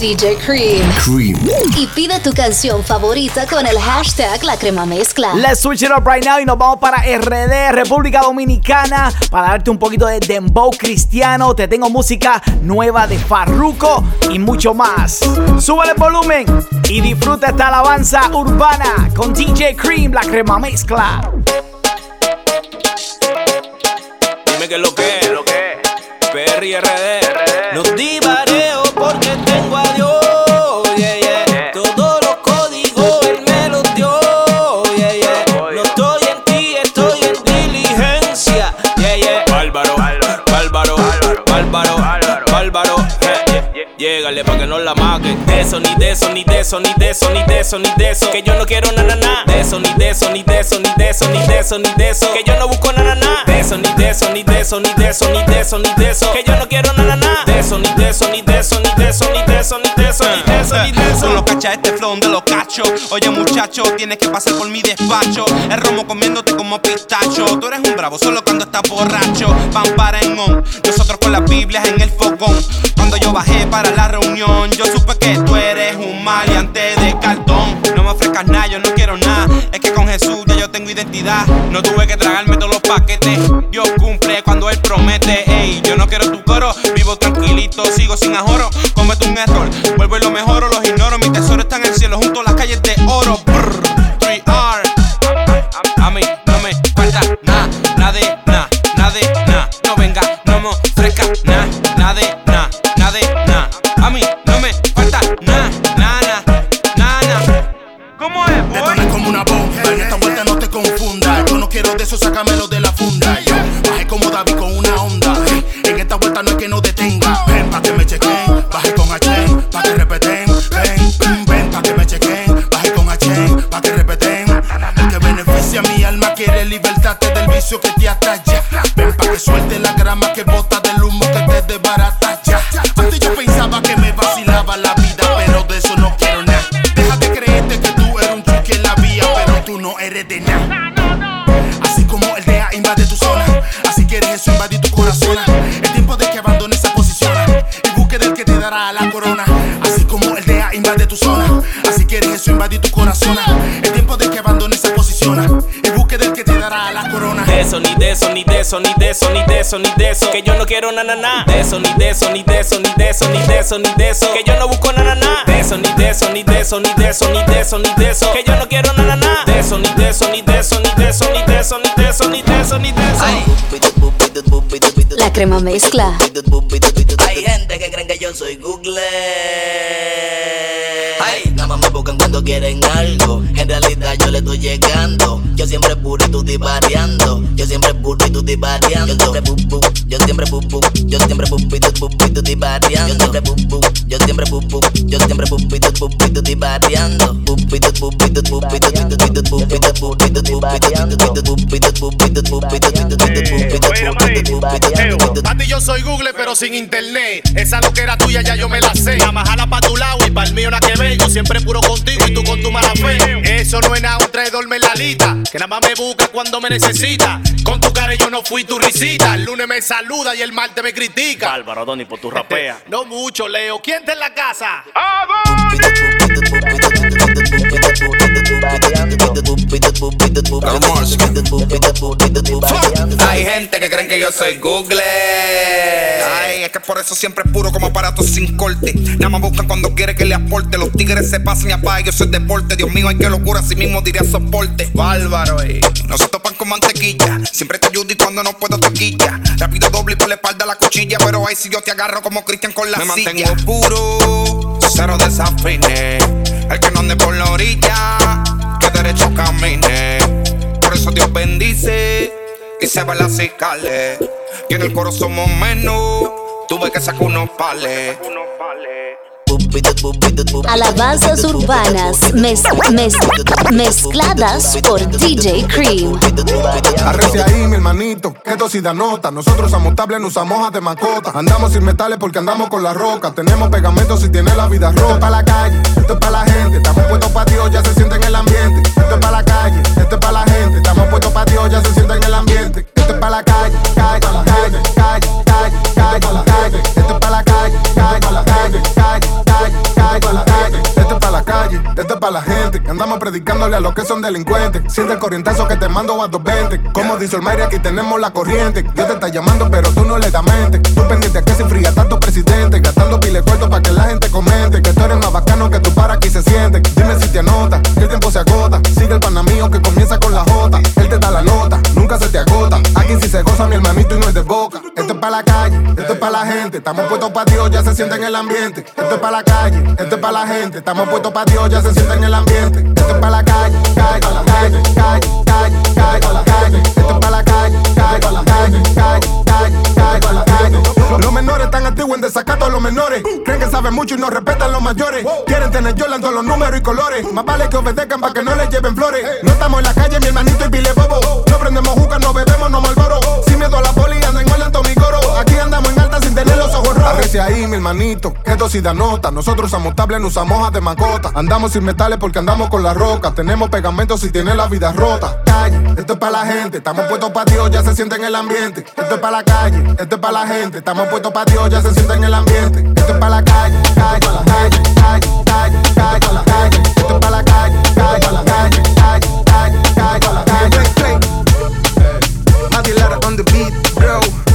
DJ Cream. Cream. Y pide tu canción favorita con el hashtag La Crema Mezcla. Let's switch it up right now y nos vamos para RD, República Dominicana, para darte un poquito de dembow cristiano. Te tengo música nueva de Farruco y mucho más. Sube el volumen y disfruta esta alabanza urbana con DJ Cream, La Crema Mezcla. Dime que lo que, es lo que, PRRD, nos dimos bottle. Llégale pa' que no la maquen. De eso, ni de eso, ni de eso, ni de eso, ni de eso, ni de eso. Que yo no quiero na na na. Eso, ni de eso, ni de eso, ni de eso, ni de eso, ni de eso. Que yo no busco na na na. Eso, ni de eso, ni de eso, ni de eso, ni de eso, ni de eso. Que yo no quiero na na na. De eso, ni de eso, ni de eso, ni de eso, ni de eso, ni de eso, ni de eso, ni de eso. No cacha este flow de los cachos. Oye muchacho, tienes que pasar por mi despacho. El romo comiéndote como pistacho. Tú eres un bravo solo cuando estás borracho. Van para en on. Nosotros con las Biblias en el fogón. Cuando yo bajé para la reunión, yo supe que tú eres un maleante de cartón. No me ofrezcas nada, yo no quiero nada. Es que con Jesús ya yo tengo identidad. No tuve que tragarme todos los paquetes. Dios cumple cuando Él promete. Ey, yo no quiero tu coro. Vivo tranquilito, sigo sin ajoro. Cometo un error, vuelvo y lo mejoro, los ignoro. Mi tesoro está en el cielo junto a las calles de oro. Brr, 3R. A mí no me falta nada, nada de nada, nada de nada. No venga, no me ofrezca nada, eso, sácamelo de la funda. Yo bajé como David con una onda. En esta vuelta no es que no detenga. Ven pa' que me chequen, bajé con H, pa' que repeten. Ven, ven, ven pa' que me chequen, bajé con H, pa' que repeten. El que beneficia a mi alma quiere libertarte del vicio que te atalla. Ven pa' que suelte la grama que eso, ni de eso, ni de eso, ni de eso, ni de eso. Que yo no quiero nada, nada. De eso, ni de eso, ni de eso, ni de eso, ni de eso, ni de eso. Que yo no busco nada, nada. De eso, ni de eso, ni de eso, ni de eso, ni de eso, ni de eso. Que yo no quiero nada, nada. De eso, ni de eso, ni de eso, ni de eso, ni de eso, ni de eso, ni de eso, ni de eso. La crema mezcla. Hay gente que creen que yo soy Google. Quieren algo. En realidad yo le estoy llegando. Yo siempre puro y tú variando. Yo siempre puro y tú variando. Yo siempre pupu, yo siempre pupu, yo siempre tú pupu y tú variando. Yo siempre pupu, yo siempre pupu, yo siempre pupu y tú y tú variando. Pupu y tú tú pupu y tú tú pupu y tú tú pupu y tú pupu y tú pupu y tú tú pupu y tú tú pupu Papi, yo soy Google, pero sin internet. Esa lo que era tuya, ya yo me la sé. La majala pa' tu lado y pa' el mío la que ve. Yo siempre puro contigo y tú con tu mala fe. Eso no es nada, un traidor me la lista. Que nada más me busca cuando me necesita. Con tu cara yo no fui tu risita. El lunes me saluda y el martes me critica. Álvaro, Donny, por tu rapea. No mucho, Leo. ¿Quién está en la casa? Hay gente que creen que yo soy Google. Ay, es que por eso siempre es puro como aparato sin corte. Nada más buscan cuando quiere que le aporte. Los tigres se pasan y apagan, yo soy deporte. Dios mío, ay, qué locura, así mismo diría soporte. Bárbaro, eh. No se topan con mantequilla. Siempre te ayudo y cuando no puedo te quilla. Rápido doble y por la espalda la cuchilla. Pero ahí si yo te agarro como Cristian con la Me silla. mantengo puro, cero desafine. El que no ande por la orilla, que derecho camine. Por eso Dios bendice y se va las cicales. Y en el coro somos menos, tuve que sacar unos pales. Alabanzas urbanas mez- mez- mezcladas por DJ Cream. Arrece ahí, mi hermanito, que esto sí da nota. Nosotros somos tables, no usamos hojas de mascota. Andamos sin metales porque andamos con la roca. Tenemos pegamento si tiene la vida rota. Esto es para la calle, esto es para la gente. Estamos puestos para Dios, ya se siente en el ambiente. Esto es para la calle, esto es para la gente. Estamos Dios, ya se siente en el ambiente. Esto es para la calle, calle, calle, calle, calle, calle, para la calle, calle, calle, calle, calle, calle. Esto es para la calle, esto es para la gente. Andamos predicándole a los que son delincuentes. Siente el corrientazo que te mando a 220. Como dice el Mayra, aquí tenemos la corriente. Dios te está llamando, pero tú no le das mente. Tú pendiente que se enfría tanto presidente. Gastando pile corto para que la gente comente. Que tú eres más bacano que tu para aquí se siente. Dime si te anota, que el tiempo se agota. Sigue el pana mío que comienza con la J. Él te da la nota, nunca se te agota. Aquí sí se goza mi hermanito y no es de boca. Esto es para la calle, esto es para la gente. Estamos puestos para Dios, ya se siente en el ambiente. Esto es para la calle, esto es para la gente. Estamos puestos para Dios, ya se siente en el ambiente. Esto es para la calle, calle, calle, calle, calle, calle, calle. Esto es para la calle, calle, calle, calle, calle, calle, calle. Los menores están antiguos en desacato a los menores. Creen que saben mucho y no respetan los mayores. Quieren tener todos los números y colores. Más vale que obedezcan para que no les lleven flores. No estamos en la calle, mi hermanito y pile bobo. No prendemos juca, no bebemos, no malboro. Sin miedo mi hermanito, que dosis de nota. Nosotros usamos tablet, no usamos hojas de macota. Andamos sin metales porque andamos con la roca. Tenemos pegamento si tiene la vida rota. Calle, esto es para la gente. Estamos puestos para Dios, ya se siente en el ambiente. Esto es para la calle, esto es para la gente. Estamos puestos para Dios, ya se siente en el ambiente. Esto es para la calle, calle, calle, calle, calle, calle, calle. Esto es para la calle, calle, calle, calle, calle, calle, calle. Nadie on the beat, bro.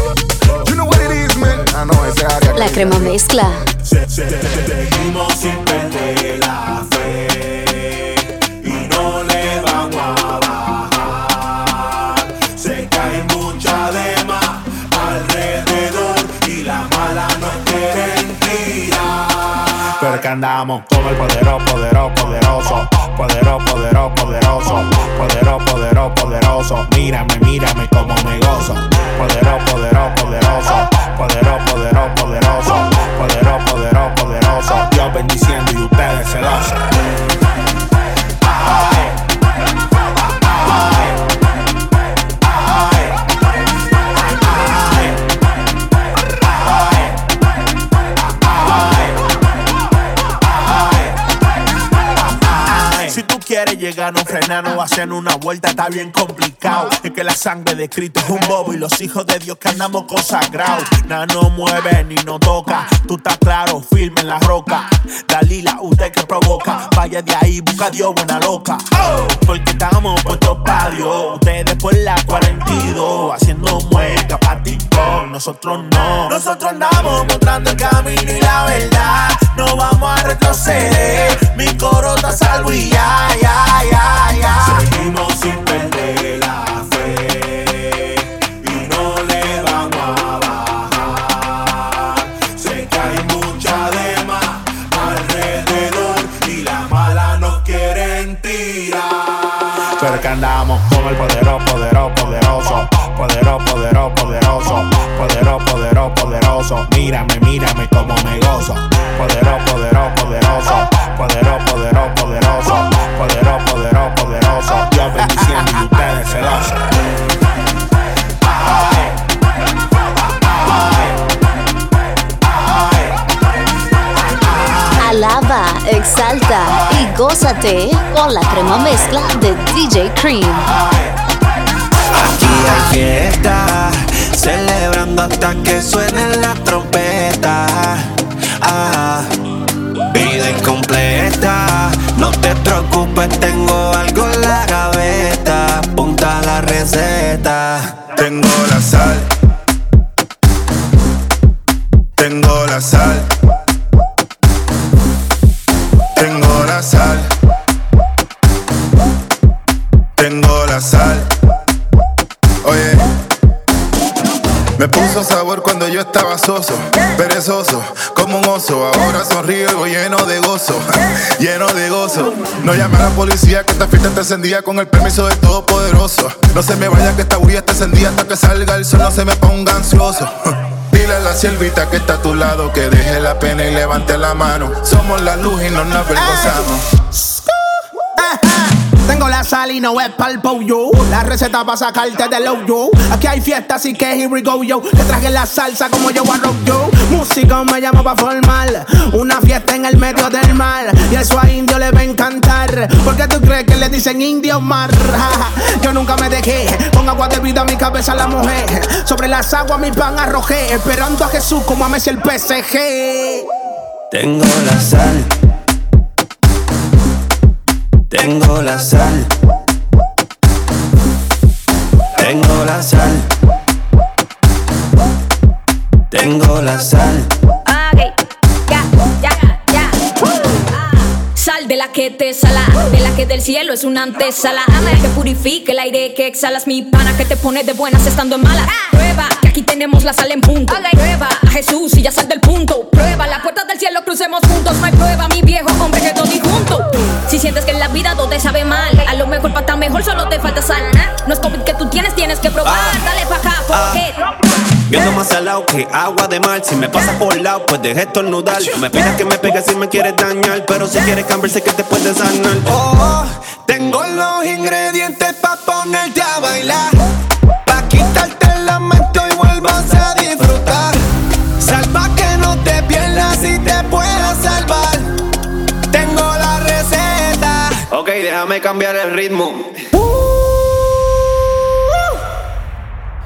Cremo Mezcla. andamos con el poderoso, poderoso, poderoso. Poderoso, poderoso, poderoso. Poderoso, poderoso, poderoso. Mírame, mírame como me gozo. Poderoso, poderoso, poderoso. Poderoso, poderoso, poderoso. Poderoso, poderoso, poderoso. Dios bendiciendo y ustedes celosos. Quieres llegar, no frenar, no hacer una vuelta, está bien complicado. Es que la sangre de Cristo es un bobo y los hijos de Dios que andamos consagrados. Nada no mueve ni no toca. Tú estás claro, firme en la roca. Dalila, usted que provoca. Vaya de ahí, busca a Dios, buena loca. Porque estamos puestos para Dios. Ustedes por la 42, haciendo mueca pa' TikTok. Nosotros no. Nosotros andamos mostrando el camino y la verdad. No vamos a retroceder. Mi coro está salvo y ya, ya, ya, ya. Seguimos sin perder la fe y no le vamos a bajar. Sé que hay mucha dema alrededor y la mala nos quieren tirar. Pero que andamos con el poderoso, poderoso, poderoso, poderoso, poderoso, poderoso, poderoso, poderoso, poderoso. Mírame, mírame como me gozo. Poderoso, poderoso, poderoso, poderoso, poderoso, poderoso, bendiciendo y ustedes celosos. Alaba, exalta y gózate con la crema mezcla de DJ Cream. Aquí hay fiesta, celebrando hasta que suene la trompeta. Ah, vida incompleta, no te preocupes, tengo algo en la gaveta. Receta. Tengo la sal. Tengo la sal. Yo estaba soso, perezoso, como un oso. Ahora sonrío y voy lleno de gozo, lleno de gozo. No llame a la policía que esta fiesta está encendida con el permiso del Todopoderoso. No se me vaya que esta bulla está encendida hasta que salga el sol, no se me ponga ansioso. Dile a la siervita que está a tu lado que deje la pena y levante la mano. Somos la luz y no nos avergonzamos. Tengo la sal y no es pa'l yo. La receta para sacarte del yo. Aquí hay fiesta, así que here we go yo. Te traje la salsa como yo a rock yo. Músico me llamo pa' formar. Una fiesta en el medio del mar. Y eso a indio le va a encantar. ¿Por qué tú crees que le dicen indio mar? yo nunca me dejé. Con agua de vida a mi cabeza la mujer. Sobre las aguas mi pan arrojé. Esperando a Jesús como a Messi el PSG. Tengo la sal. Tengo la sal. Tengo la sal. Tengo la sal. De la que te sala, de la que del cielo es una antesala. La que purifica el aire que exhalas, mi pana que te pone de buenas estando en malas. Prueba que aquí tenemos la sal en punto. Prueba a Jesús y ya sal del punto. Prueba la puerta del cielo, crucemos juntos. No hay prueba, mi viejo hombre que todo junto. Si sientes que en la vida todo te sabe mal, a lo mejor para estar mejor solo te falta sal. No es COVID que tú tienes, tienes que probar. Dale pa' acá, porque. Viendo más salado que agua de mar. Si me pasas por lado, pues puedes estornudar. No me pidas que me pegues si me quieres dañar. Pero si quieres cambiar, sé que te puedes sanar. Oh, oh tengo los ingredientes para ponerte a bailar. Pa' quitarte el lamento y vuelvas a disfrutar. Salva que no te pierdas y te puedas salvar. Tengo la receta. Ok, déjame cambiar el ritmo.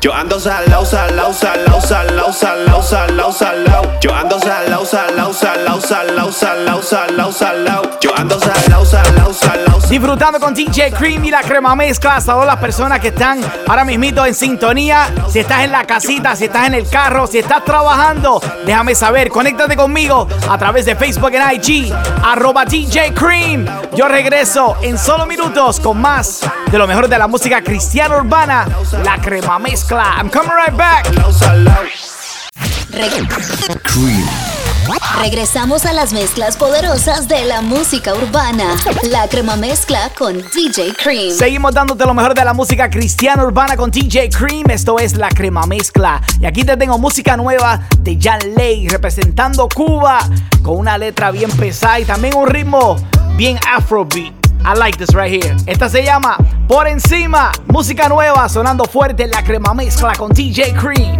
Yo ando salao, salao, salao, salao, salao, salao, salao. Yo ando salao, salao, salao, salao, salao, salao, salao. Yo ando salao, salao, salao. Disfrutando con DJ Cream y la crema mezcla a todas las personas que están ahora mismito en sintonía. Si estás en la casita, si estás en el carro, si estás trabajando, déjame saber. Conéctate conmigo a través de Facebook en IG, arroba DJ Cream. Yo regreso en solo minutos con más de lo mejor de la música cristiana urbana, la crema mezcla. I'm coming right back. Cream. Regresamos a las mezclas poderosas de la música urbana. La crema mezcla con DJ Cream. Seguimos dándote lo mejor de la música cristiana urbana con DJ Cream. Esto es la crema mezcla. Y aquí te tengo música nueva de Jan Ley representando Cuba con una letra bien pesada y también un ritmo bien afrobeat. I like this right here. Esta se llama Por Encima. Música nueva sonando fuerte la crema mezcla con DJ Cream.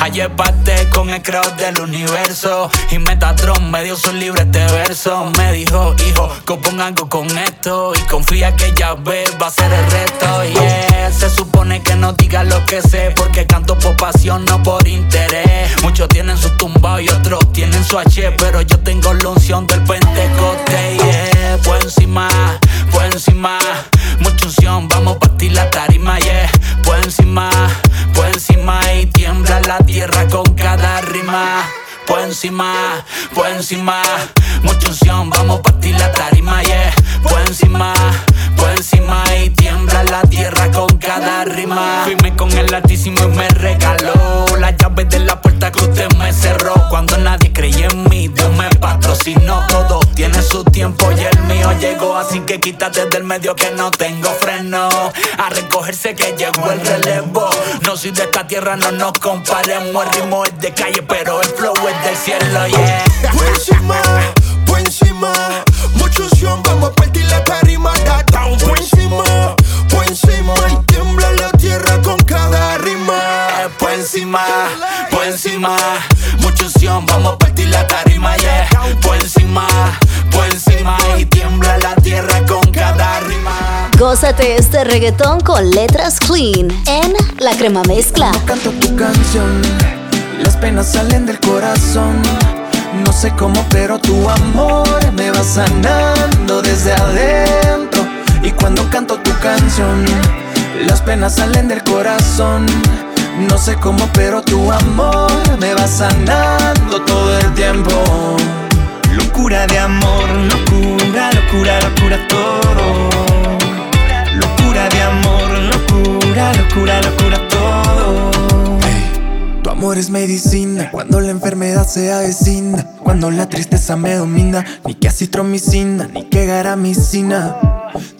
Ayer parte con el crowd del universo Y Metatron me dio su libre este verso Me dijo, hijo, compon algo con esto Y confía que ya ve, va a ser el resto Yeah, se supone que no diga lo que sé Porque canto por pasión, no por interés. Muchos tienen su tumbao y otros tienen su H Pero yo tengo la unción del pentecoste Yeah, por encima, por encima. Mucha unción, vamos a partir la tarima Yeah, por encima, por encima Y tiembla la tierra con cada rima. Por encima, por encima, mucha unción, vamos a partir la tarima, yeah. Por encima, por encima y tiembla la tierra con cada rima. Fuime con el altísimo y me regaló la llave de la puerta que usted me cerró. Cuando nadie creía en mí, Dios me patrocinó. Todo tiene su tiempo y el mío llegó. Así que quítate del medio que no tengo freno. A recogerse que llegó el relevo. No soy de esta tierra, no nos comparemos. El ritmo es de calle, pero el flow es del cielo, yeah. Por encima, mucha unción, vamos a partir la tarima, da down. Por encima, por encima, y tiembla la tierra con cada rima. Por encima, por encima, mucha unción, vamos a partir la tarima, yeah. Por encima, por encima, y tiembla la tierra con cada rima. Gózate este reggaetón con letras clean en la crema mezcla. Canto tu canción, las penas salen del corazón. No sé cómo, pero tu amor me va sanando desde adentro. Y cuando canto tu canción, las penas salen del corazón. No sé cómo, pero tu amor me va sanando todo el tiempo. Locura de amor, locura, locura, locura todo. Locura de amor, locura, locura, locura todo. Amor es medicina cuando la enfermedad se avecina. Cuando la tristeza me domina, ni que acitromicina, ni que garamicina.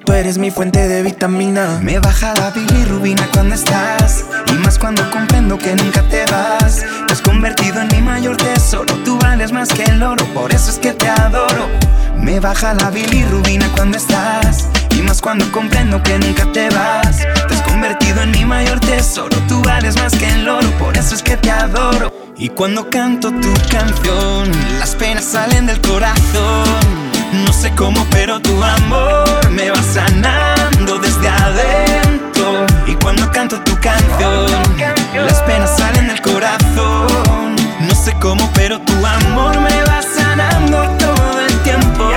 Tú eres mi fuente de vitamina. Me baja la bilirrubina cuando estás. Y más cuando comprendo que nunca te vas. Te has convertido en mi mayor tesoro. Tú vales más que el oro, por eso es que te adoro. Me baja la bilirrubina cuando estás. Y más cuando comprendo que nunca te vas. Te convertido en mi mayor tesoro. Tú vales más que el oro, por eso es que te adoro. Y cuando canto tu canción, las penas salen del corazón. No sé cómo, pero tu amor me va sanando desde adentro. Y cuando canto tu canción, las penas salen del corazón. No sé cómo, pero tu amor me va sanando todo el tiempo.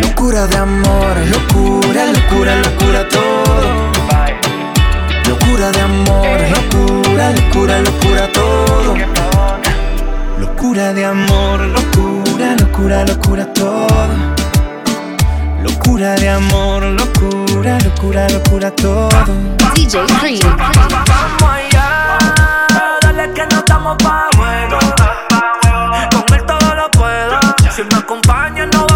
Locura de amor, locura, locura, locura todo. Locura de amor, locura, locura, locura todo. Locura de amor, locura, locura, locura todo. Locura de amor, locura, locura, locura todo. DJ Cream. Vamos allá, dale que no estamos pa' juego. Con él todo lo puedo. Si me acompañas, no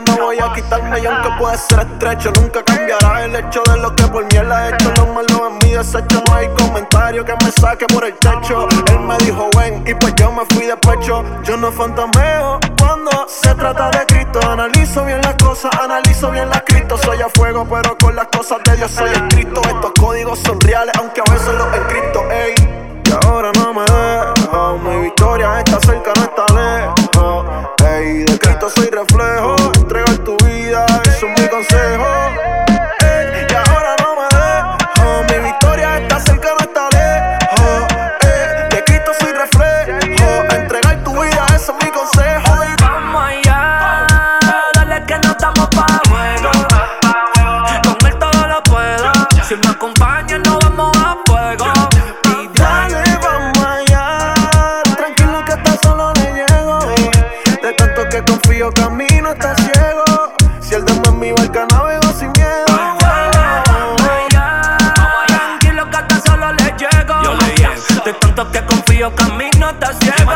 me este camino a quitarme y aunque puede ser estrecho, nunca cambiará el hecho de lo que por mí él ha hecho. Lo malo en mi desecho, no hay comentario que me saque por el techo. Él me dijo ven y pues yo me fui de pecho. Yo no fantameo cuando se trata de Cristo. Analizo bien las cosas, analizo bien las Cristo. Soy a fuego, pero con las cosas de Dios soy escrito. Estos códigos son reales, aunque a veces los escrito, ey. Y ahora no me dejo, mi victoria está cerca, no está lejos. De Cristo soy reflejo, entregar tu vida, eso es mi consejo. Que confío, camino está ciego. Si el demo es mi barca, navego sin miedo. Tranquilo que hasta solo le llego. Yo le llego. De tanto que confío, camino hasta ciego.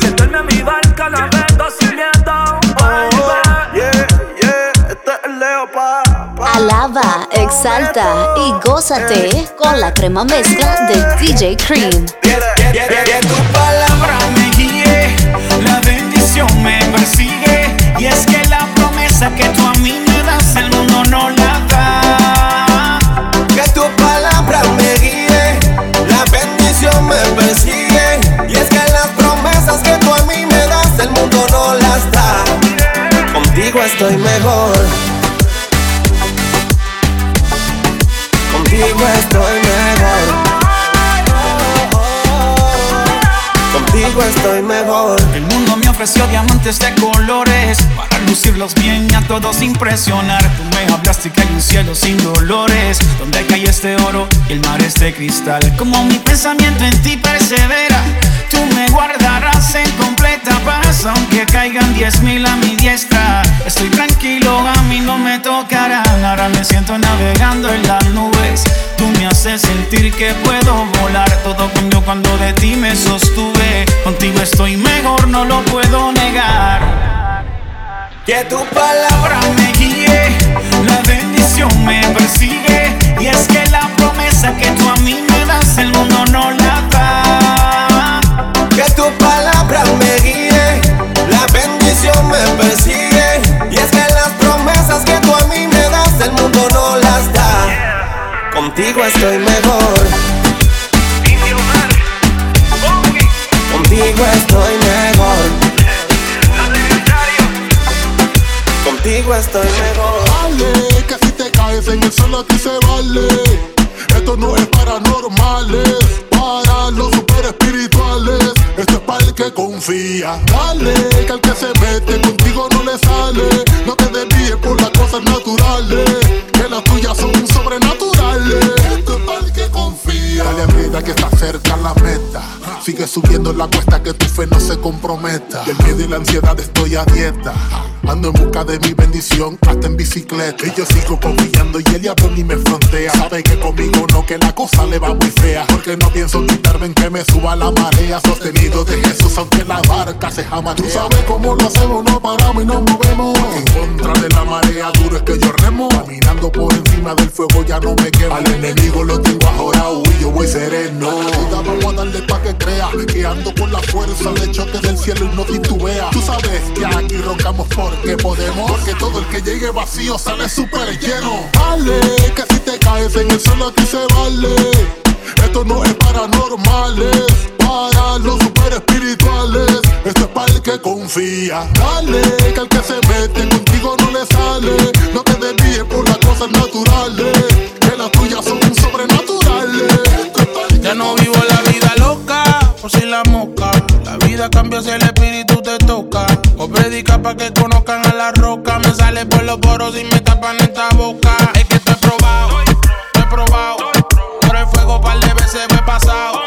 Se duerme mi barca, navego sin miedo. Oh, yeah, yeah, este es el Leo pa. Alaba, exalta y gózate con la crema mezcla de DJ Cream. Que palabra me guíe, la bendición me persigue. Y es que la promesa que tú a mí me das, el mundo no la da. Que tu palabra me guíe, la bendición me persigue. Y es que las promesas que tú a mí me das, el mundo no las da. Contigo estoy mejor. Contigo estoy mejor. Contigo estoy mejor. El mundo me ofreció diamantes de colores para lucirlos bien y a todos impresionar. Tú me hablaste que hay un cielo sin dolores, donde cae este oro y el mar es de cristal. Como mi pensamiento en ti persevera, tú me guardarás en completa paz, aunque caigan diez mil a mi diestra. Estoy tranquilo, a mí no me tocarán. Ahora me siento navegando en las nubes. Tú me haces sentir que puedo volar. Todo cambió cuando de ti me sostuve. Contigo estoy mejor, no lo puedo negar. Que tu palabra me guíe, la bendición me persigue. Y es que la promesa que tú a mí me das, el mundo no la da. Que tu palabra me guíe, la bendición me persigue. Y es que las promesas que tú a mí me das, el mundo no las da. Contigo estoy mejor. Contigo estoy mejor. Contigo estoy mejor. Dale, que si te caes en el suelo a ti se vale. Esto no es paranormales, para los super espirituales. Esto es para el que confía. Dale, que al que se mete contigo no le sale. No te desvíes por las cosas naturales, que las tuyas son sobrenaturales. Dale a vida que está cerca la meta. Sigue subiendo la cuesta que tu fe no se comprometa. Del miedo y la ansiedad estoy a dieta. Ando en busca de mi bendición, hasta en bicicleta. Y yo sigo confiando y el diablo ni me frontea. Sabe que conmigo no, que la cosa le va muy fea. Porque no pienso quitarme en que me suba la marea. Sostenido de Jesús, aunque la barca se jama. Tú sabes cómo lo hacemos, no paramos y nos movemos. En contra de la marea, duro es que yo remo. Caminando por encima del fuego ya no me quemo. Al enemigo lo tengo ahora yo voy sereno. Ayuda, vamos a darle pa' que crea que ando con la fuerza de choque del cielo y no titubea. Tú sabes que aquí roncamos porque podemos. Porque todo el que llegue vacío sale súper lleno. Dale, que si te caes en el suelo a ti se vale. Esto no es paranormales, para los super espirituales. Esto es para el que confía. Dale, que al que se mete contigo no le sale. No te desvíes por las cosas naturales, que las tuyas. Ya no vivo la vida loca, por si la moca. La vida cambia si el espíritu te toca. O predica pa' que conozcan a la roca. Me sale por los poros y me tapan esta boca. Es que he probado, he probado. Por el fuego par de veces me he pasado.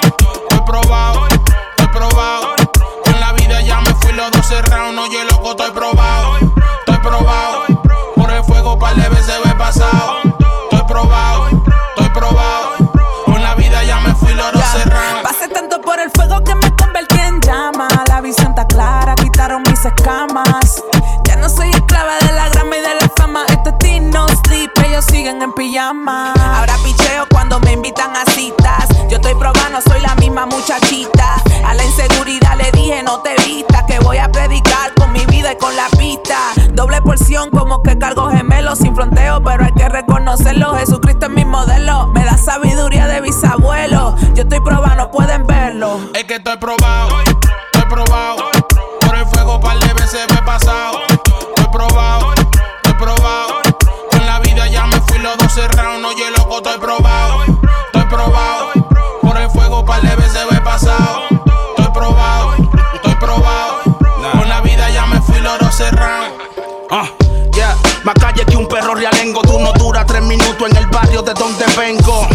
He probado, he probado. En la vida ya me fui los dos cerrados. No, yo loco, estoy probado, he probado. Por el fuego par de veces me he pasado. Llama. Ahora picheo cuando me invitan a citas. Yo estoy probando, soy la misma muchachita. A la inseguridad le dije no te vista, que voy a predicar con mi vida y con la pista. Doble porción como que cargo gemelos sin fronteo, pero hay que reconocerlo. Jesucristo es mi modelo, me da sabiduría de bisabuelo. Yo estoy probando, pueden verlo. Es que estoy probado, de donde vengo.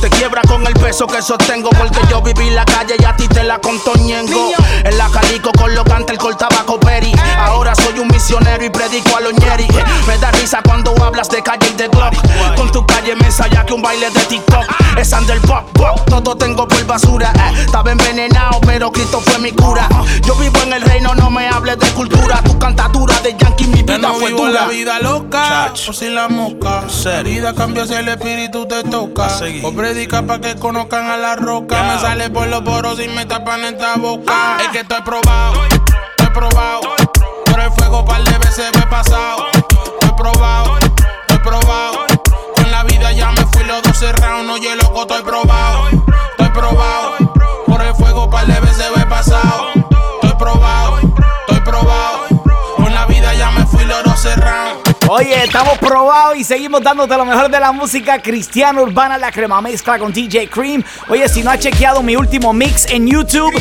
Te quiebra con el peso que sostengo. Porque yo viví la calle y a ti te la contoñengo. En la calico con lo canta el cortabaco peri. Ahora soy un misionero y predico a los ñeri. Me da risa cuando hablas de calle y de Glock. Con tu calle me ensaya que un baile de TikTok. Es under pop, pop. Todo tengo por basura. eh. Estaba envenenado, pero Cristo fue mi cura. Yo vivo en el reino, no me hables de cultura. Tu cantadura de Yankee, mi vida Ya no fue vivo dura. la vida loca, o sin la mosca. La vida cambia si el espíritu te toca. O predica pa' que conozcan a la roca. Me sale por los poros y me tapan esta boca. Es que estoy probado, estoy probado. Por el fuego par de veces me he pasado. Estoy probado, estoy probado. Ya me fui los 12 rounds. Oye, loco, estoy probado, estoy probado. Por el fuego par de veces he pasado. Estoy probado, estoy probado. La vida ya me fui los 12 rounds. Oye, estamos probados y seguimos dándote lo mejor de la música cristiana urbana, la crema mezcla con DJ Cream. Oye, si no has chequeado mi último mix en YouTube,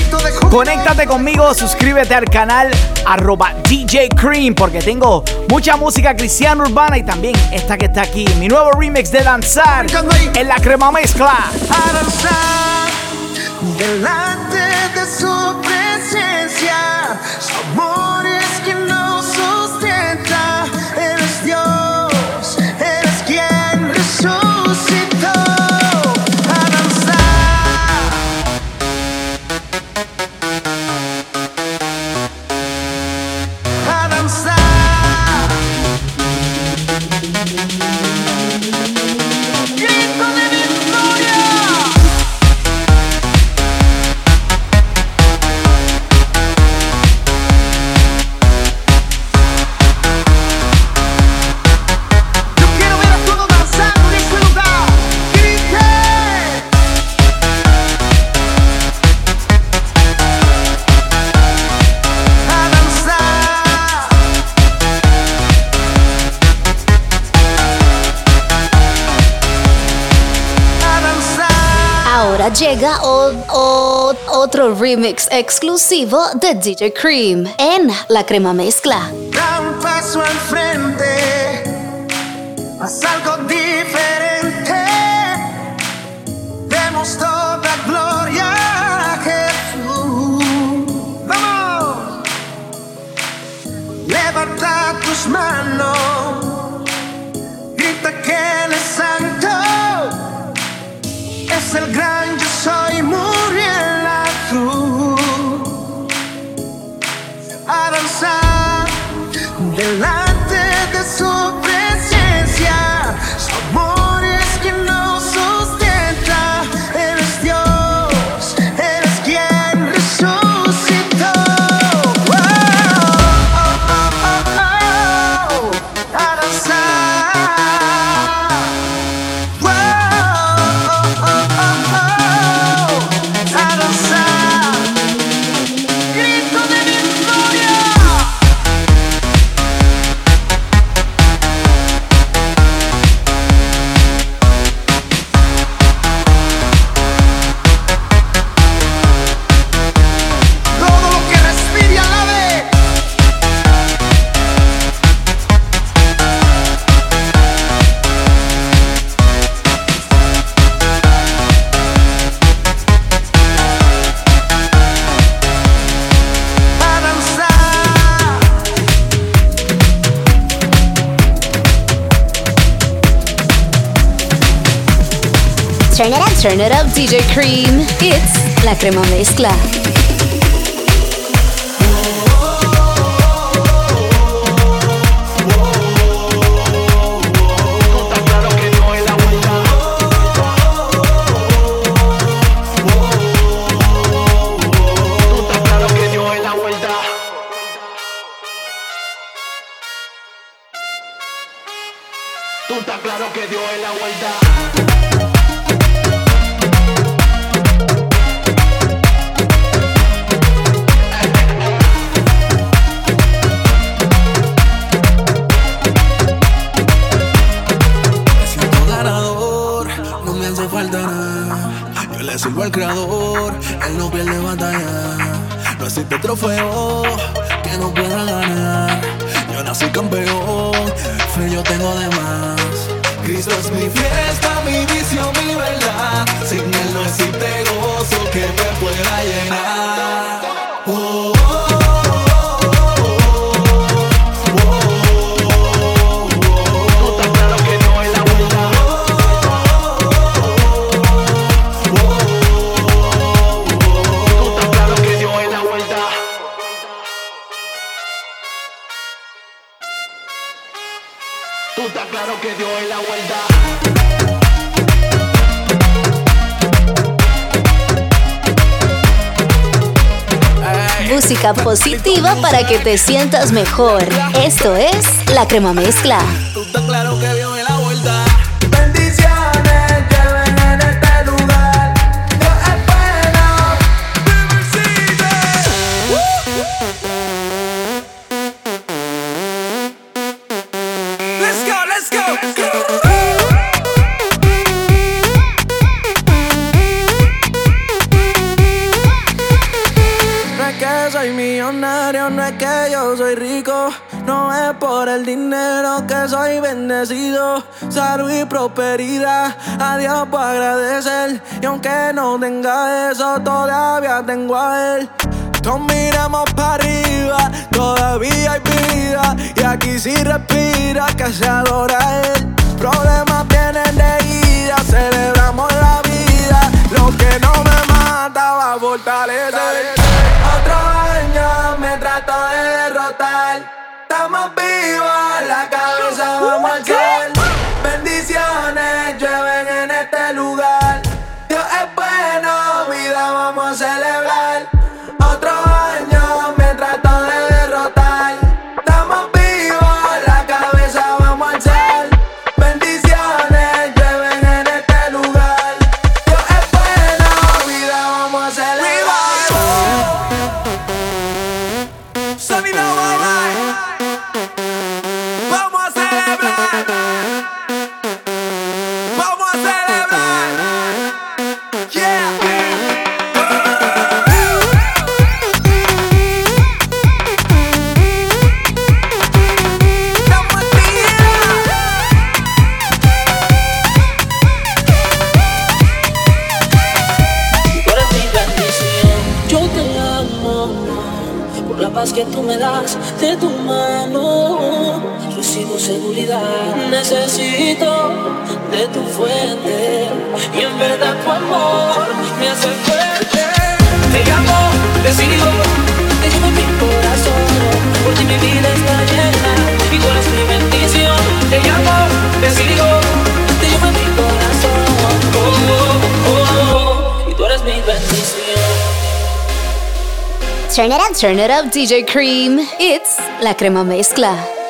conéctate conmigo, suscríbete al canal arroba DJ Cream, porque tengo mucha música cristiana urbana y también esta que está aquí, mi nuevo remix de danzar en la crema mezcla. a danzar delante de su Llega o- o- otro remix exclusivo de DJ Cream en La Crema Mezcla. Turn it up, turn it up, DJ Cream. It's La Crema Mezcla. al creador. que te sientas mejor. Esto es La Crema Mezcla. tengo a miramos para arriba, todavía hay vida. Y aquí si sí respira, que se adora él. What up, DJ Cream? It's La Crema Mezcla.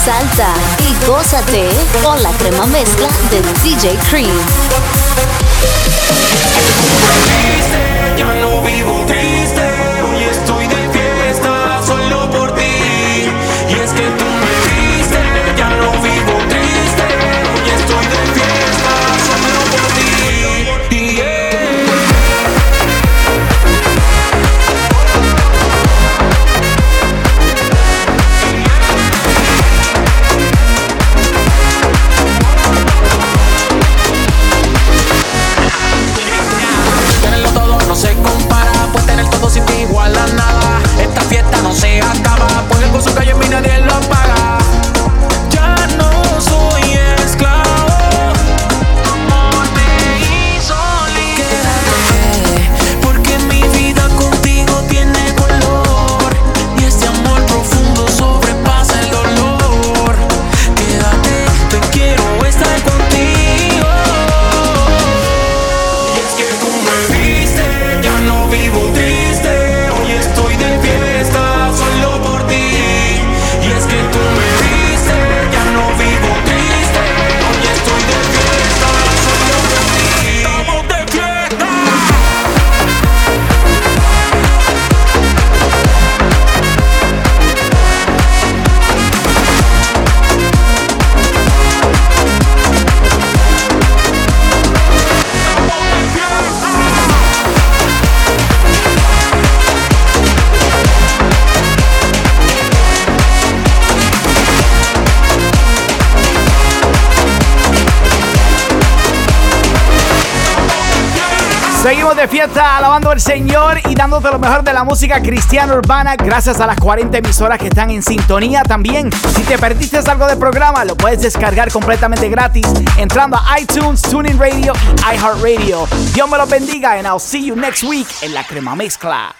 Exalta y gózate con la crema mezcla de DJ Cream. Al Señor y dándote lo mejor de la música cristiana urbana gracias a las 40 emisoras que están en sintonía también. Si te perdiste algo del programa, lo puedes descargar completamente gratis entrando a iTunes, Tuning Radio y iHeartRadio. Dios me lo bendiga and I'll see you next week en la Crema Mezcla.